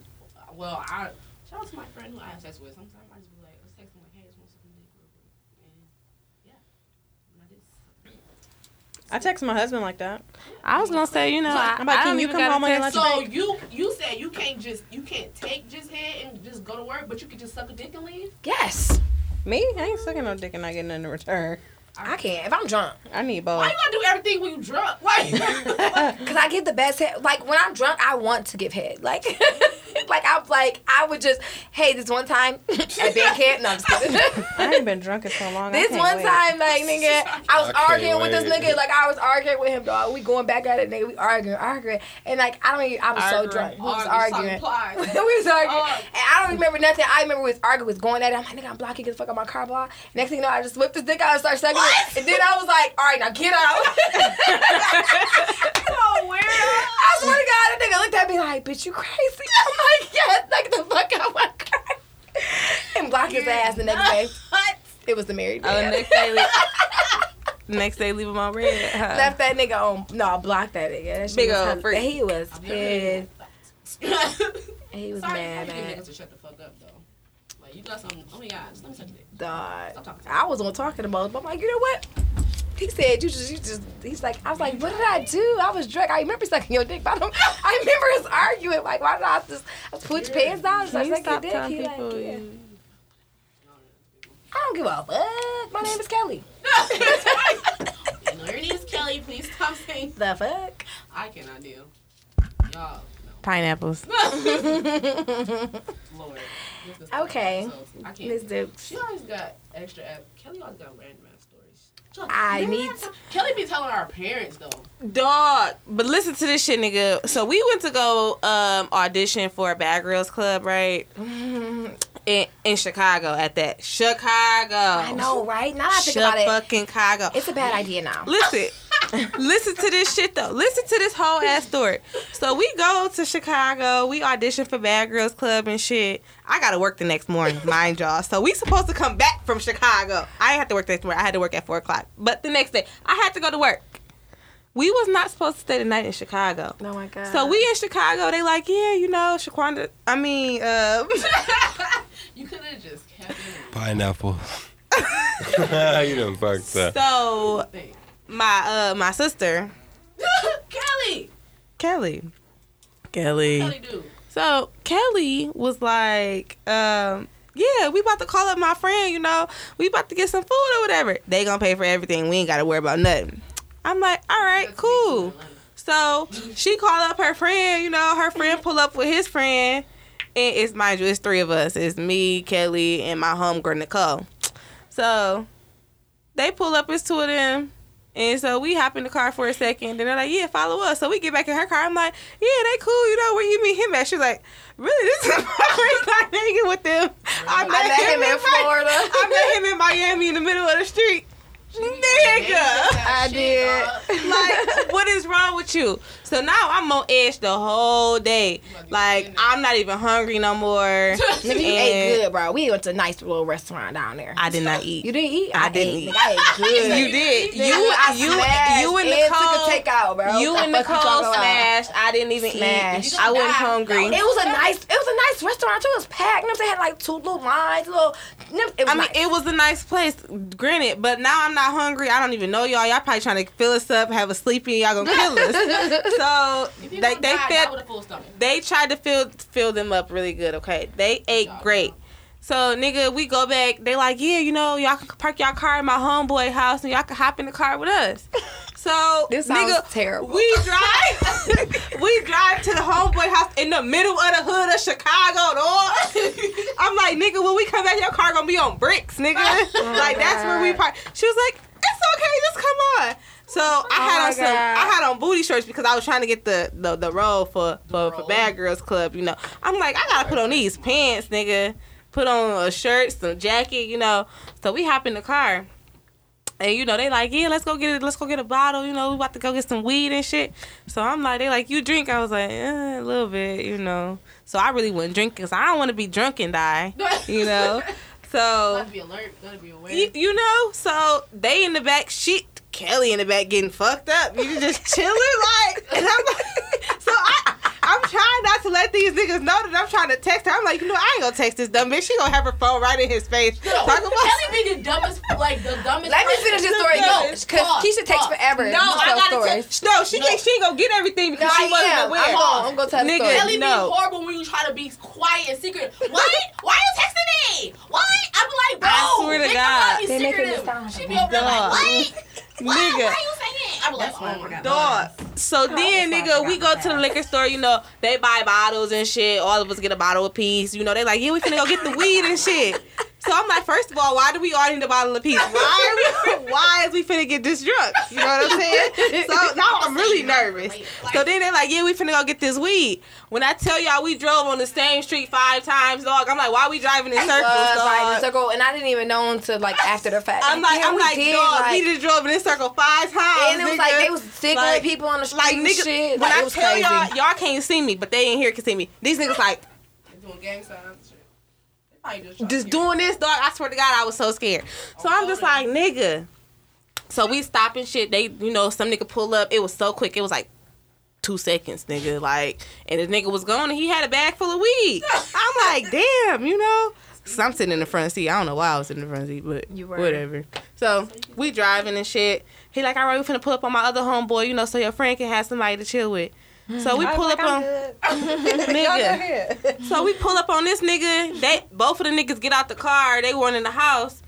Well, I shout out to my friend who I have sex with. Sometimes I just be like, let's text him like, hey, I just want something dick real quick. And yeah, and I just. I text my husband like that. I was gonna say, you know, I, I'm like, I can don't you come home on your text- lunch So break? you you said you can't just you can't take just head and just go to work, but you can just suck a dick and leave. Yes, Me? I ain't sucking no dick and not getting nothing in return. I can't. if I'm drunk. I need both. Why you gotta do everything when you drunk? Why? Cause I give the best head. Like when I'm drunk, I want to give head. Like, like I'm like I would just, hey, this one time at band camp. No, I'm just kidding. I ain't been drunk in so long. I This can't one wait. time, like nigga, I was I can't arguing with this nigga. Like I was arguing with him, dog. We going back at it, nigga. We arguing, arguing, and like I don't even. I was so drunk. We was Arguing, arguing. we was arguing, and I don't remember nothing. I remember we was arguing, was going at it. I'm like, nigga, I'm blocking. Get the fuck out my car, block. Next thing you know, I just whipped this dick out and started sucking it, and then I was like, all right, now get out. so weird. I swear to God, that nigga looked at me like, bitch, you crazy. I'm like, yes, like the fuck out my car. And block his ass the next day. It was the married Oh, next day, leave, next day, leave him on red. Huh? Left that nigga on. No, block that nigga. That shit Big was ol' hella- freak. He was I've never been pissed. He was Sorry, mad, I mad. niggas to shut the fuck up though. Like you got something. Oh my god, just let me suck a dick. Stop talking to. I was on talking about most, but I'm like, you know what? He said, you just, you just, he's like, I was like, what did I do? I was drunk. I remember sucking your dick, but I, don't, I remember us arguing. Like, why did I just, I put your pants down and Can start you sucking your stop dick? telling He like, people? yeah. you- I don't give a fuck. My name is Kelly. No, your name is Kelly. Please stop saying. The fuck? I cannot deal. Y'all, Pineapples. no. Lord. This Okay. so, I. Miss Dukes. She always got extra. app- Kelly always got random ass stories. Like, I "Man, need- Kelly be telling our parents though. Dog. But listen to this shit, nigga. So we went to go um audition for a Bad Girls Club, right? in, in Chicago at that. Chicago. I know, right? Now I think Shut about it. fucking Chicago. It's a bad idea now. Listen, listen to this shit though. Listen to this whole ass story. So we go to Chicago. We audition for Bad Girls Club and shit. I gotta work the next morning, mind y'all. So we supposed to come back from Chicago. I didn't have to work the next morning. I had to work at four o'clock. But the next day, I had to go to work. We was not supposed to stay the night in Chicago. Oh my god. So we in Chicago. They like, yeah, you know, Shaquanda. I mean, uh, You could have just kept it. Pineapple. you done fucked up. so Thing. My uh my sister Kelly. Kelly, Kelly. Kelly do. So Kelly was like, um, yeah, we about to call up my friend, you know, we about to get some food or whatever. They gonna pay for everything. We ain't gotta worry about nothing. I'm like, all right, cool. So she called up her friend, you know, her friend pull up with his friend. And it's mind you, it's three of us. It's me, Kelly, and my homegirl Nicole. So they pull up, it's two of them. And so we hop in the car for a second. Then they're like, yeah, follow us. So we get back in her car. I'm like, yeah, they cool. You know, where you meet him at? She's like, really? This is my first time hanging with them. I met, I met him in Mi- Florida. I met him in Miami in the middle of the street. Nigga. I did. Like, what is wrong with you? So now I'm on edge the whole day. Like, I'm not even hungry no more. Nigga, you ate good, bro. We went to a nice little restaurant down there. I did not eat. you didn't eat? I didn't ate. eat. I ate good. You did. You, I you, you and Nicole. took a takeout, bro. You The and Nicole smashed. I didn't even Smashed. eat. I wasn't hungry. It was a nice, it was a nice restaurant too. It was packed. You know saying? Had like two little lines, little. It was I mean, nice. it was a nice place, granted, but now I'm not hungry. I don't even know y'all. Y'all probably trying to fill us up, have us sleepy, and y'all gonna kill us. so they they die, die fed with a full stomach. they tried to fill fill them up really good. Okay, they ate great. So nigga, we go back. They like, yeah, you know, y'all can park y'all car in my homeboy house, and y'all can hop in the car with us. So This sounds nigga, terrible. We drive, we drive to the homeboy house in the middle of the hood of Chicago. Dog. I'm like, nigga, when we come back, your car gonna be on bricks, nigga. like that's where we park. She was like, it's okay, just come on. So I had on some. I had on booty shorts because I was trying to get the the, the role for for, for Bad Girls Club. You know, I'm like, I gotta put on these pants, nigga. Put on a shirt, some jacket, you know. So we hop in the car. And you know they like yeah let's go get it let's go get a bottle you know we about to go get some weed and shit so I'm like they like you drink I was like eh, a little bit you know so I really wouldn't drink because I don't want to be drunk and die you know so Gotta be alert. Gotta be aware. you, you know, so they in the back, she Kelly in the back getting fucked up. You just chilling like, and I'm like, so I. I'm trying not to let these niggas know that I'm trying to text her. I'm like, you know, I ain't gonna text this dumb bitch. She gonna have her phone right in his face. No, Talk about Kelly be the dumbest, like the dumbest. Let me finish this story. No, No, because pause, Keisha takes pause. forever. no, to I gotta text. No, she No. can't. She ain't gonna get everything because No, she I wasn't am. aware. I'm going. I'm going to tell the Nigga, story. Kelly No. be horrible when you try to be quiet and secret. Why? Why are you texting me? Why? I'm like, bro. I swear to nigga, God. why They making secretive? it sound She be over there like, what? What? Nigga. You saying? I'm like, oh my Dog. So then, nigga, we go to the liquor store. You know, they buy bottles and shit. All of us get a bottle apiece. You know, they like, yeah, we finna go get the weed and shit. So I'm like, first of all, why do we all need a bottle apiece? Why? Are we, why is we finna get this drunk? You know what I'm saying? So now I'm really nervous. So then they're like, yeah, we finna go get this weed. When I tell y'all we drove on the same street five times, dog, I'm like, why we driving in circles, was like in circle, and I didn't even know until like after the fact. I'm like, Yeah, I'm we like, did, dog, like- we just drove in this circle five times. and it was like nigga. they was signaling Like- people on the street like and niggas. shit. When Like, I tell crazy. y'all, y'all can't see me, but they in here can see me. These niggas like Doing gang signs. and shit. They probably just just doing this, dog. I swear to God, I was so scared. So I'm just like, nigga. So we stopping shit. They, you know, some nigga pull up. It was so quick. It was like two seconds, nigga. Like, and the nigga was gone, and he had a bag full of weed. I'm like, damn, you know. So I'm sitting in the front seat. I don't know why I was in the front seat, but You were. whatever. So we driving and shit. He like, all right, we finna pull up on my other homeboy, you know, so your friend can have somebody to chill with. So we pull up on nigga. So we pull up on this nigga. They both of the niggas get out the car. They weren't in the house.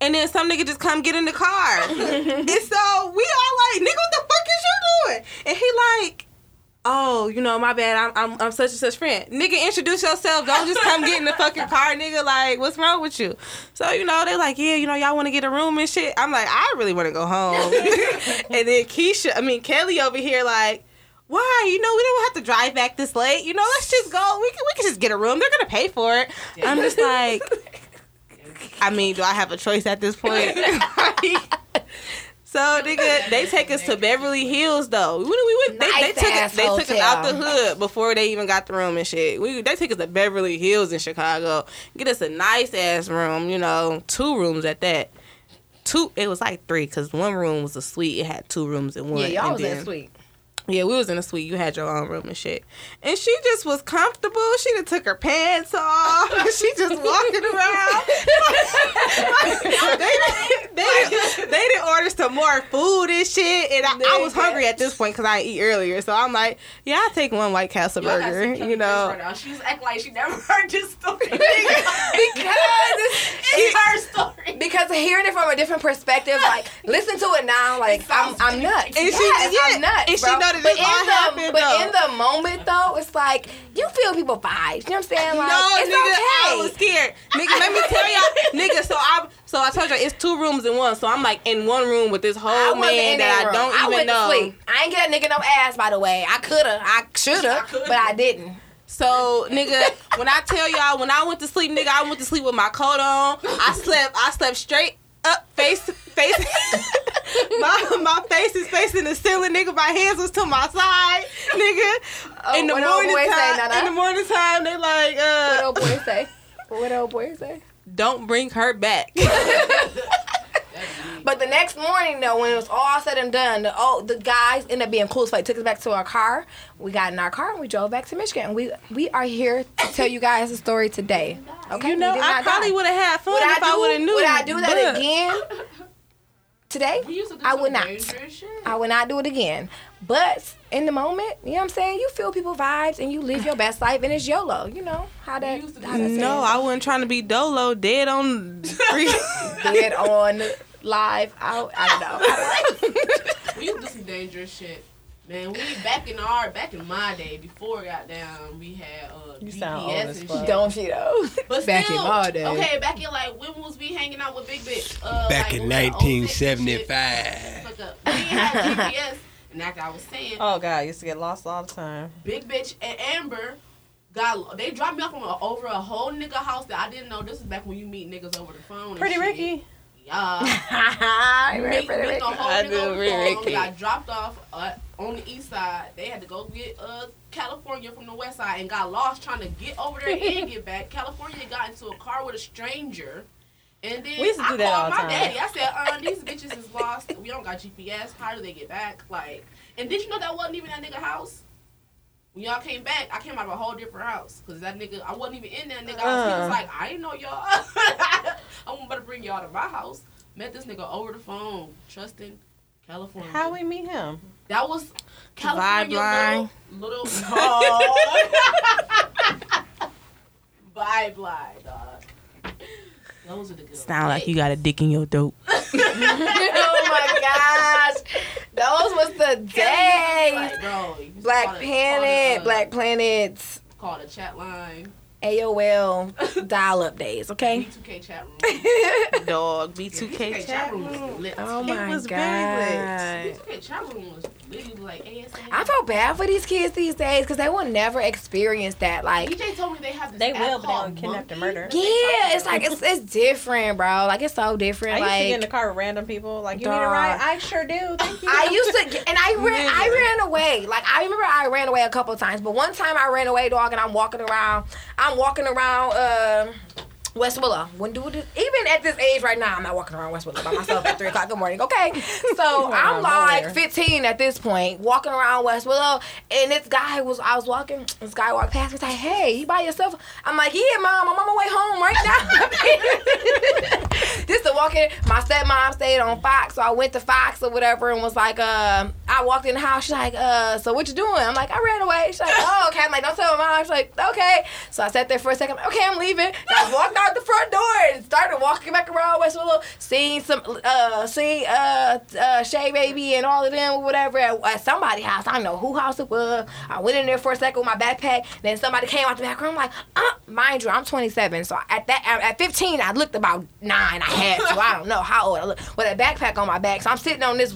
And then some nigga just come get in the car. and so we all like, nigga, what the fuck is you doing? And he like, oh, you know, my bad. I'm, I'm I'm such and such friend. Nigga, introduce yourself. Don't just come get in the fucking car, nigga. Like, what's wrong with you? So you know, they like, yeah, you know, y'all want to get a room and shit. I'm like, I really want to go home. and then Keisha, I mean Kelly over here, like. why? You know, we don't have to drive back this late. You know, let's just go. We can, we can just get a room. They're gonna pay for it. I'm just like, I mean, do I have a choice at this point? so nigga, they take us to Beverly Hills though. We, we went. They, they took us. They took us out the hood before they even got the room and shit. We they took us to Beverly Hills in Chicago. Get us a nice ass room. You know, two rooms at that. Two. It was like three because one room was a suite. It had two rooms in one. Yeah, y'all and was in then- sweet. Yeah, we was in a suite. You had your own room and shit. And she just was comfortable. She done took her pants off. she just walking around. they, they, they didn't order some more food and shit. And I, I was hungry at this point because I eat earlier. So I'm like, yeah, I'll take one White Castle Y'all burger. You know. right now. She's acting like she never heard this story. Because it's, it's her story. because hearing it from a different perspective, like listen to it now, like I'm I'm nuts. And she- yeah, I'm nuts. and she know but this in all the but though. in the moment though, it's like you feel people vibes. You know what I'm saying? Like no, it's nigga, okay. I was scared. Nigga, let me tell y'all, nigga. So I, so I told you it's two rooms in one. So I'm like in one room with this whole man that I don't I even know. Sleep. I ain't get a nigga no ass, by the way. I coulda, I shoulda, but I didn't. So, nigga, when I tell y'all, when I went to sleep, nigga, I went to sleep with my coat on. I slept, I slept straight up, face, face. my my face is facing the ceiling, nigga. My hands was to my side, nigga. in the Oh, what old morning say, time, Nana? in the morning time, they like, What uh, old boy say? What old boy say? don't bring her back. But the next morning, though, when it was all said and done, the oh, the guys ended up being cool as fuck. Took us back to our car. We got in our car and we drove back to Michigan. And we we are here to tell you guys a story today. Okay, you know, I probably would have had fun Would if I, do, would have knew. Would I do that but- again today? To I would not. shit. I would not do it again. But in the moment, you know what I'm saying? You feel people vibes and you live your best life and it's YOLO. You know how that. used to do How that No, I wasn't trying to be dolo, dead on. Dead on live out. I don't know. We used to do some dangerous shit. Man, we back in our back in my day before goddamn we had uh You GPS sound old as and shit. don't you know? But Back still, in my day. Okay, back in like when was we hanging out with Big Bitch? Uh, Back like, in when we were 06 and shit. 1975. We didn't GPS, and like I was saying, Oh god, I used to get lost all the time. Big Bitch and Amber got they dropped me off on a, over a whole nigga house that I didn't know. This is back when you meet niggas over the phone. and Pretty shit. Ricky. Yeah. I Meet, meet the whole I nigga do Ricky. phone. Got dropped off uh, on the east side. They had to go get uh California from the west side and got lost trying to get over there and get back. California got into a car with a stranger. And then We used to do I that called all my time. daddy. I said, uh, these bitches is lost. We don't got GPS. How do they get back? Like, and did you know that wasn't even that nigga house? When y'all came back, I came out of a whole different house. Cause that nigga, I wasn't even in that nigga house. He Uh. was like, I didn't know y'all. I'm about to bring y'all to my house. Met this nigga over the phone, trusting California. How we meet him? That was California line. little, little no. Vibe line, dog. Those are the good Sound like you got a dick in your dope. oh my gosh, those was the days. days. Like, bro, you used to Black call Planet, call uh, Black Planets, Call the chat line. AOL, dial-up days. Okay. B2K chat room. Dog, B2K B2K chat room was lit. Oh It my was god. very B2K chat room was literally like ASA. I feel bad for these kids these days because they will never experience that. Like, DJ told me they have this They app will, but they called don't kidnap and Monkey. murder. yeah, it's like it's it's different, bro. Like it's so different. I used to get in the car with random people. Like, you need a ride? I sure do. Thank you. I used to, get, and I ran, I ran away. Like I remember, I ran away a couple of times. But one time, I ran away, dog, and I'm walking around. I'm walking around. Uh, West Willow. When do this, even at this age right now, I'm not walking around West Willow by myself at three o'clock in the morning. Okay, so I'm like nowhere. 15 at this point, walking around West Willow, and this guy was I was walking. This guy walked past me. Like, "Hey, you by yourself?" I'm like, "Yeah, mom. I'm on my way home right now." this the walking. My stepmom stayed on Fox, so I went to Fox or whatever, and was like, uh, I walked in the house. She's like, uh, so what you doing? I'm like, I ran away. She's like, oh, okay. I'm like, don't tell my mom. She's like, okay. So I sat there for a second. Okay, I'm leaving. And I walked out the front door and started walking back around West Willow, seeing some, uh, seeing uh, uh, Shay Baby and all of them or whatever at, at somebody's house. I don't know who house it was. I went in there for a second with my backpack. Then somebody came out the back room. I'm like, uh, mind you, I'm 27. So at that, at at 15, I looked about nine. I had to. I don't know how old I look with a backpack on my back. So I'm sitting on this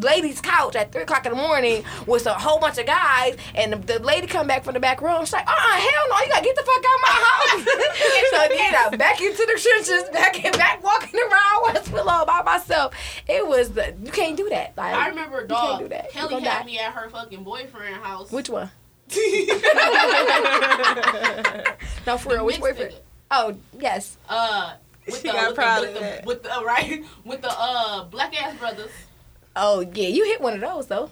lady's couch at three o'clock in the morning with a whole bunch of guys, and the, the lady come back from the back room. She's like, "Uh, uh hell no, you gotta get the fuck out of my house." so then I back into the trenches, back and back walking around West Willow by myself. It was the you can't do that. Like I remember a you dog. can't do that. Kelly gonna had die. me at her fucking boyfriend house. Which one? no, for real. Which boyfriend? nigga. Oh yes. Uh, with She the, got with proud the, of with the, with the, uh, right with the uh black ass brothers. Oh yeah, you hit one of those though.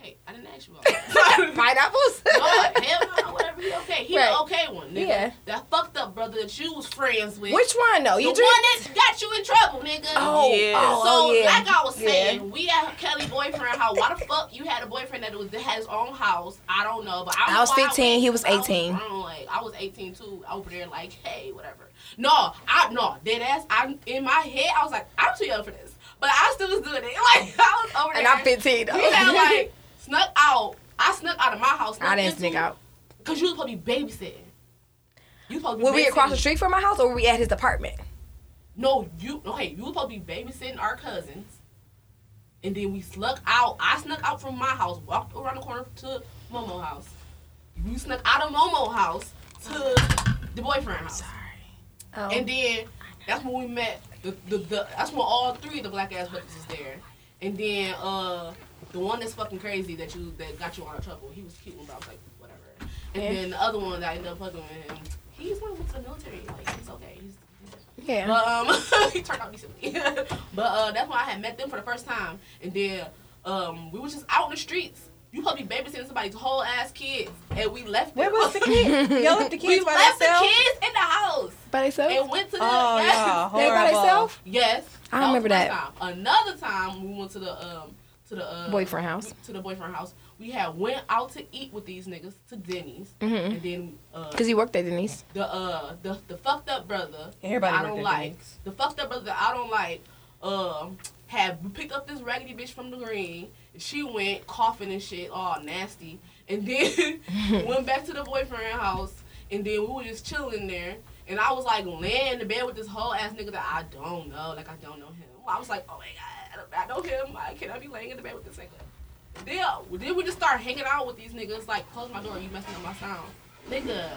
Hey, I didn't ask you about that. Pineapples. no, hell no, whatever. He okay. He Right. the okay one. Nigga. Yeah. That fucked up brother that you was friends with. Which one though? You the You one drink? that got you in trouble, nigga. Oh, oh Yeah. oh, oh So, oh, yeah. like I was Yeah. saying, we at Kelly boyfriend house. Why the fuck you had a boyfriend that was that had his own house? I don't know, but I, don't I was know why 15, went, he was 'cause I 18. grown, like I was 18 too. Over there, like, hey, whatever. No, I no dead ass. I in my head, I was like, I'm too young for this, but I still was doing it. Like I was over there. And I'm 15 though. Had like snuck out. I snuck out of my house. I didn't sneak out. because you was supposed to be babysitting. You supposed to be Were we across the street from my house or were we at his apartment? No, you no hey, you was supposed to be babysitting our cousins. And then we snuck out. I snuck out from my house, walked around the corner to Momo house. You snuck out of Momo house to the boyfriend house. Sorry. Oh. And then that's when we met. The, the, the that's when all three of the black ass brothers is there. And then uh the one that's fucking crazy that you that got you out of trouble. He was cute, but I was like whatever. And Yeah. then the other one that I ended up fucking with him. He's one to the military. Like he's okay. He's, he's yeah. but um, he turned out decently. but uh, that's when I had met them for the first time, and then um, we were just out in the streets. You probably babysitting somebody's whole ass kids, and we left. Where them. was the kid? Y'all left the we kids by left the kids in the house By themselves? and went to the. Oh, yes. yeah, They by themselves? Yes. I was remember that. Time. Another time we went to the um to the uh, Boyfriend house. To the boyfriend house. We had went out to eat with these niggas to Denny's, Mhm. and then uh, Because he worked at Denny's. the uh the the fucked up brother Everybody I don't like Denny's. the fucked up brother that I don't like um had picked up this raggedy bitch from the green and she went coughing and shit all nasty and then went back to the boyfriend house and then we were just chilling there and I was like laying in the bed with this whole ass nigga that I don't know like I don't know him I was like oh my god I know him I cannot be laying in the bed with this nigga then, then we just start hanging out with these niggas like close my door you messing up my sound nigga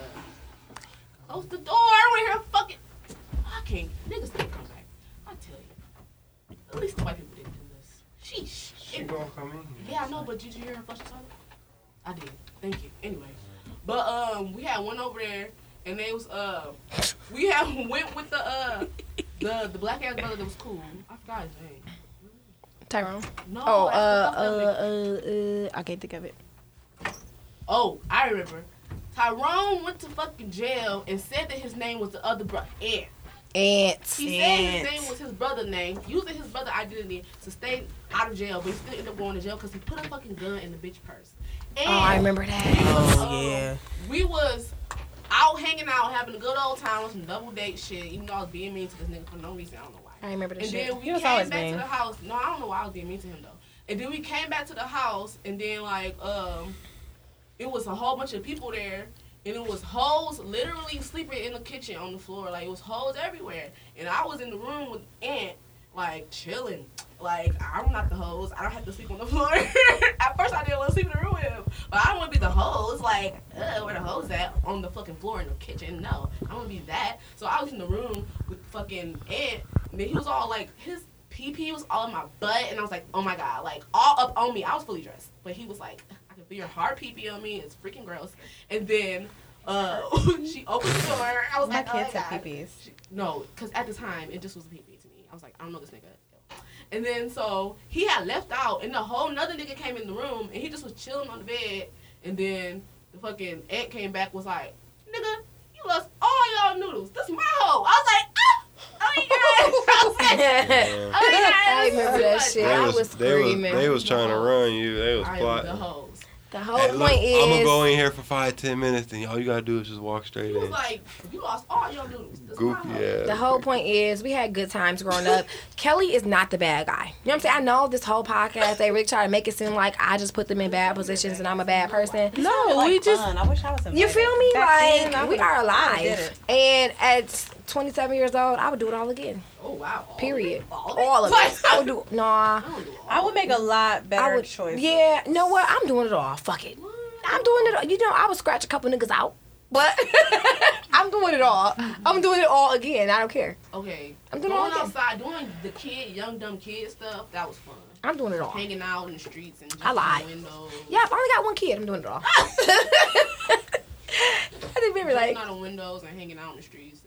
Close the door. I don't want to hear fucking. I can't. Niggas can't come back. I tell you. At least the white people didn't do this. Sheesh. She gonna come in. Yeah, I know, but did you hear her flush the toilet? I did. Thank you. Anyway, but um, we had one over there, and they was uh, we had went with the uh, the the black ass brother that was cool. I forgot his name. Tyrone. No. Oh, uh, the uh, uh, uh, I can't think of it. Oh, I remember. Tyrone went to fucking jail and said that his name was the other brother, Ant. Ants. He said his name was his brother name, using his brother identity to stay out of jail, but he still ended up going to jail because he put a fucking gun in the bitch purse. And Oh, I remember that. Oh yeah. we was out hanging out, having a good old time with some double date shit, even though I was being mean to this nigga for no reason. I don't know why. I remember that And shit. And then we He was came back mean. to the house. No, I don't know why I was being mean to him though. And then we came back to the house, and then like um, it was a whole bunch of people there, and it was hoes literally sleeping in the kitchen on the floor. Like it was hoes everywhere, and I was in the room with Ant, like chilling. Like I'm not the hose. I don't have to sleep on the floor. at first, I didn't want to sleep in the room with him, but I don't want to be the hose. Like, uh, where the hose at? On the fucking floor in the kitchen? No, I want to be that. So I was in the room with fucking Ant, and he was all like, his pee was all in my butt, and I was like, oh my god, like all up on me. I was fully dressed, but he was like, your hard pee pee on me. It's freaking gross. And then. Uh, she opened the door. I was My like, oh kids my have God. peepees. She- No, because at the time it just was a pee pee to me. I was like, I don't know this nigga. And then so he had left out, and the whole another nigga came in the room, and he just was chilling on the bed. And then the fucking aunt came back, was like, "Nigga, you lost all y'all noodles. This my hoe." I was like, "Ah, oh my god!" I was like, oh my god, I this is remember too that much. shit. They I was, was they was they was trying to run you. They was I am the plotting. hoes. The whole Hey, look, point is. I'm gonna go in here for five, ten minutes, and all you gotta do is just walk straight He was in. like, "You lost all your noodles. This Goofy my The whole point is we had good times growing up. Kelly is not the bad guy. You know what I'm saying? I know this whole podcast they really try to make it seem like I just put them in bad positions and I'm a bad person. No, Like we just fun. I wish I was invited. You feel me? Back then, Like we are I would've did alive, and at 27 years old, I would do it all again. Oh wow. All Period. All of it. All of it. I would do. Nah. I don't do I would make a lot I better would. choices. Yeah. You know what? I'm doing it all. Fuck it. I'm doing it. All. You know, I would scratch a couple niggas out, but I'm doing it all. I'm doing it all again. I don't care. Okay. I'm doing it all Going again. outside, doing the kid, young dumb kid stuff. That was fun. I'm doing it all. Hanging out in the streets and just I lied. the windows. Yeah, I've only got one kid. I'm doing it all. I think maybe Jumping like out of windows and hanging out in the streets and like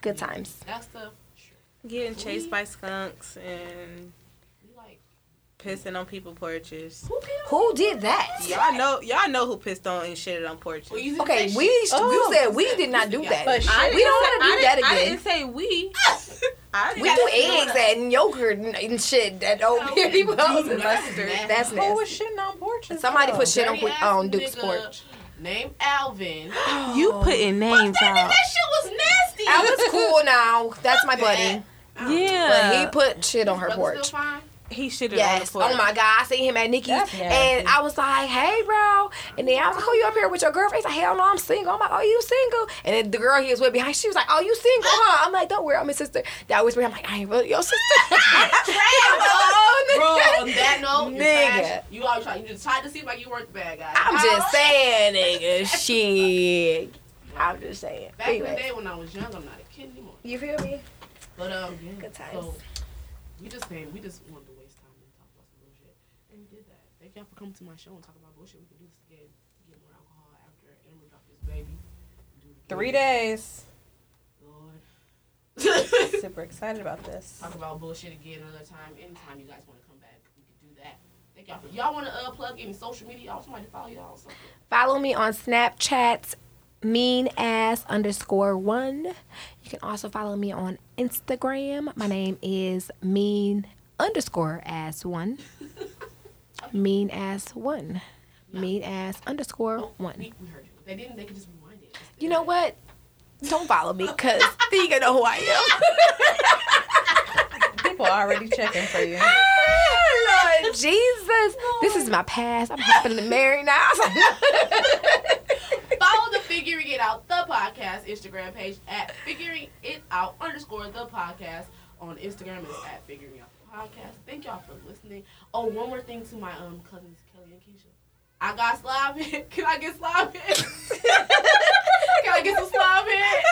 good times. that stuff. Sure. Getting chased by skunks and like pissing on people porches. who? Who did that? Y'all know, y'all know who pissed on and shitted on porches. Well, you Okay, say we shit. you Oh. said we did not do that. But I we don't want to do I that didn't- I again. didn't say we. We didn't do say eggs and yogurt and, and shit that old Okay, oh, people else and that's mustard. nasty. That's Who was shitting on porches? Somebody though? put shit on, on Duke's nigga porch. Named Alvin. You putting names That, out. that shit was nasty. Alvin's cool now. That's my buddy. Yeah. But he put shit on her porch. Still fine? He shitted Yes. on the. Oh my God. I seen him at Nikki's. And I was like, hey, bro. And then I was like, who you up here with your girlfriend? He's like, hell no, I'm single. I'm like, oh, you single? And then the girl he was with behind, she was like, oh, you single, huh? I'm like, don't worry, I'm his sister. That was I'm like, I ain't really your sister. Bro, oh, on that note, Nigga. You always try. You just tried to seem like you weren't the bad guy. I'm just saying, nigga. Shit. I'm just saying. Back in the day when I was young, I'm not a kid anymore. you feel me? But um, yeah. Good times. So we just came. We just wanted to waste time and talk about some bullshit, and we did that. Thank y'all for coming to my show and talk about bullshit. We can do this again. Get more alcohol after Amber dropped his baby. Three days. Lord. Super excited about this. talk about bullshit again another time. Anytime you guys want to come back, we can do that. Thank y'all for y'all want to uh, plug any social media. Y'all somebody to follow y'all or something. Follow me on Snapchat, mean ass underscore one. You can also follow me on Instagram. My name is mean underscore ass one. Mean ass one. Mean ass underscore Oh, one. we, we heard you. They didn't, they could just rewind it. You know what? Don't follow me because then you know who I am. People are already checking for you. Lord Jesus. This is my past. I'm happily married now. Follow the Figuring It Out the podcast Instagram page at Figuring It Out underscore the podcast on Instagram is at Figuring Out podcast. Thank y'all for listening. Oh, one more thing to my um cousins Kelly and Keisha. I got slob hit. Can I get slob hit? Can I get some slob hit?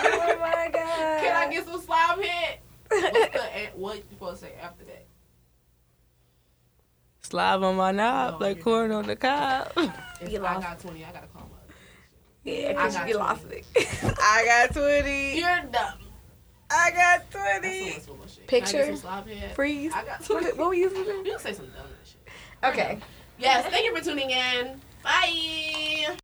oh my God. Can I get some slob hit? What's the what you supposed to say after that? Slob on my knob No, like corn on the cob. If You I lost. got twenty, I gotta call my. Yeah, I because got you you. lost it. I got 20. You're dumb. I got 20. so much bullshit. Can I get Picture? some slob hit? Freeze. I got What, were you saying? You can say some dumb shit. Okay. Yes, thank you for tuning in. Bye.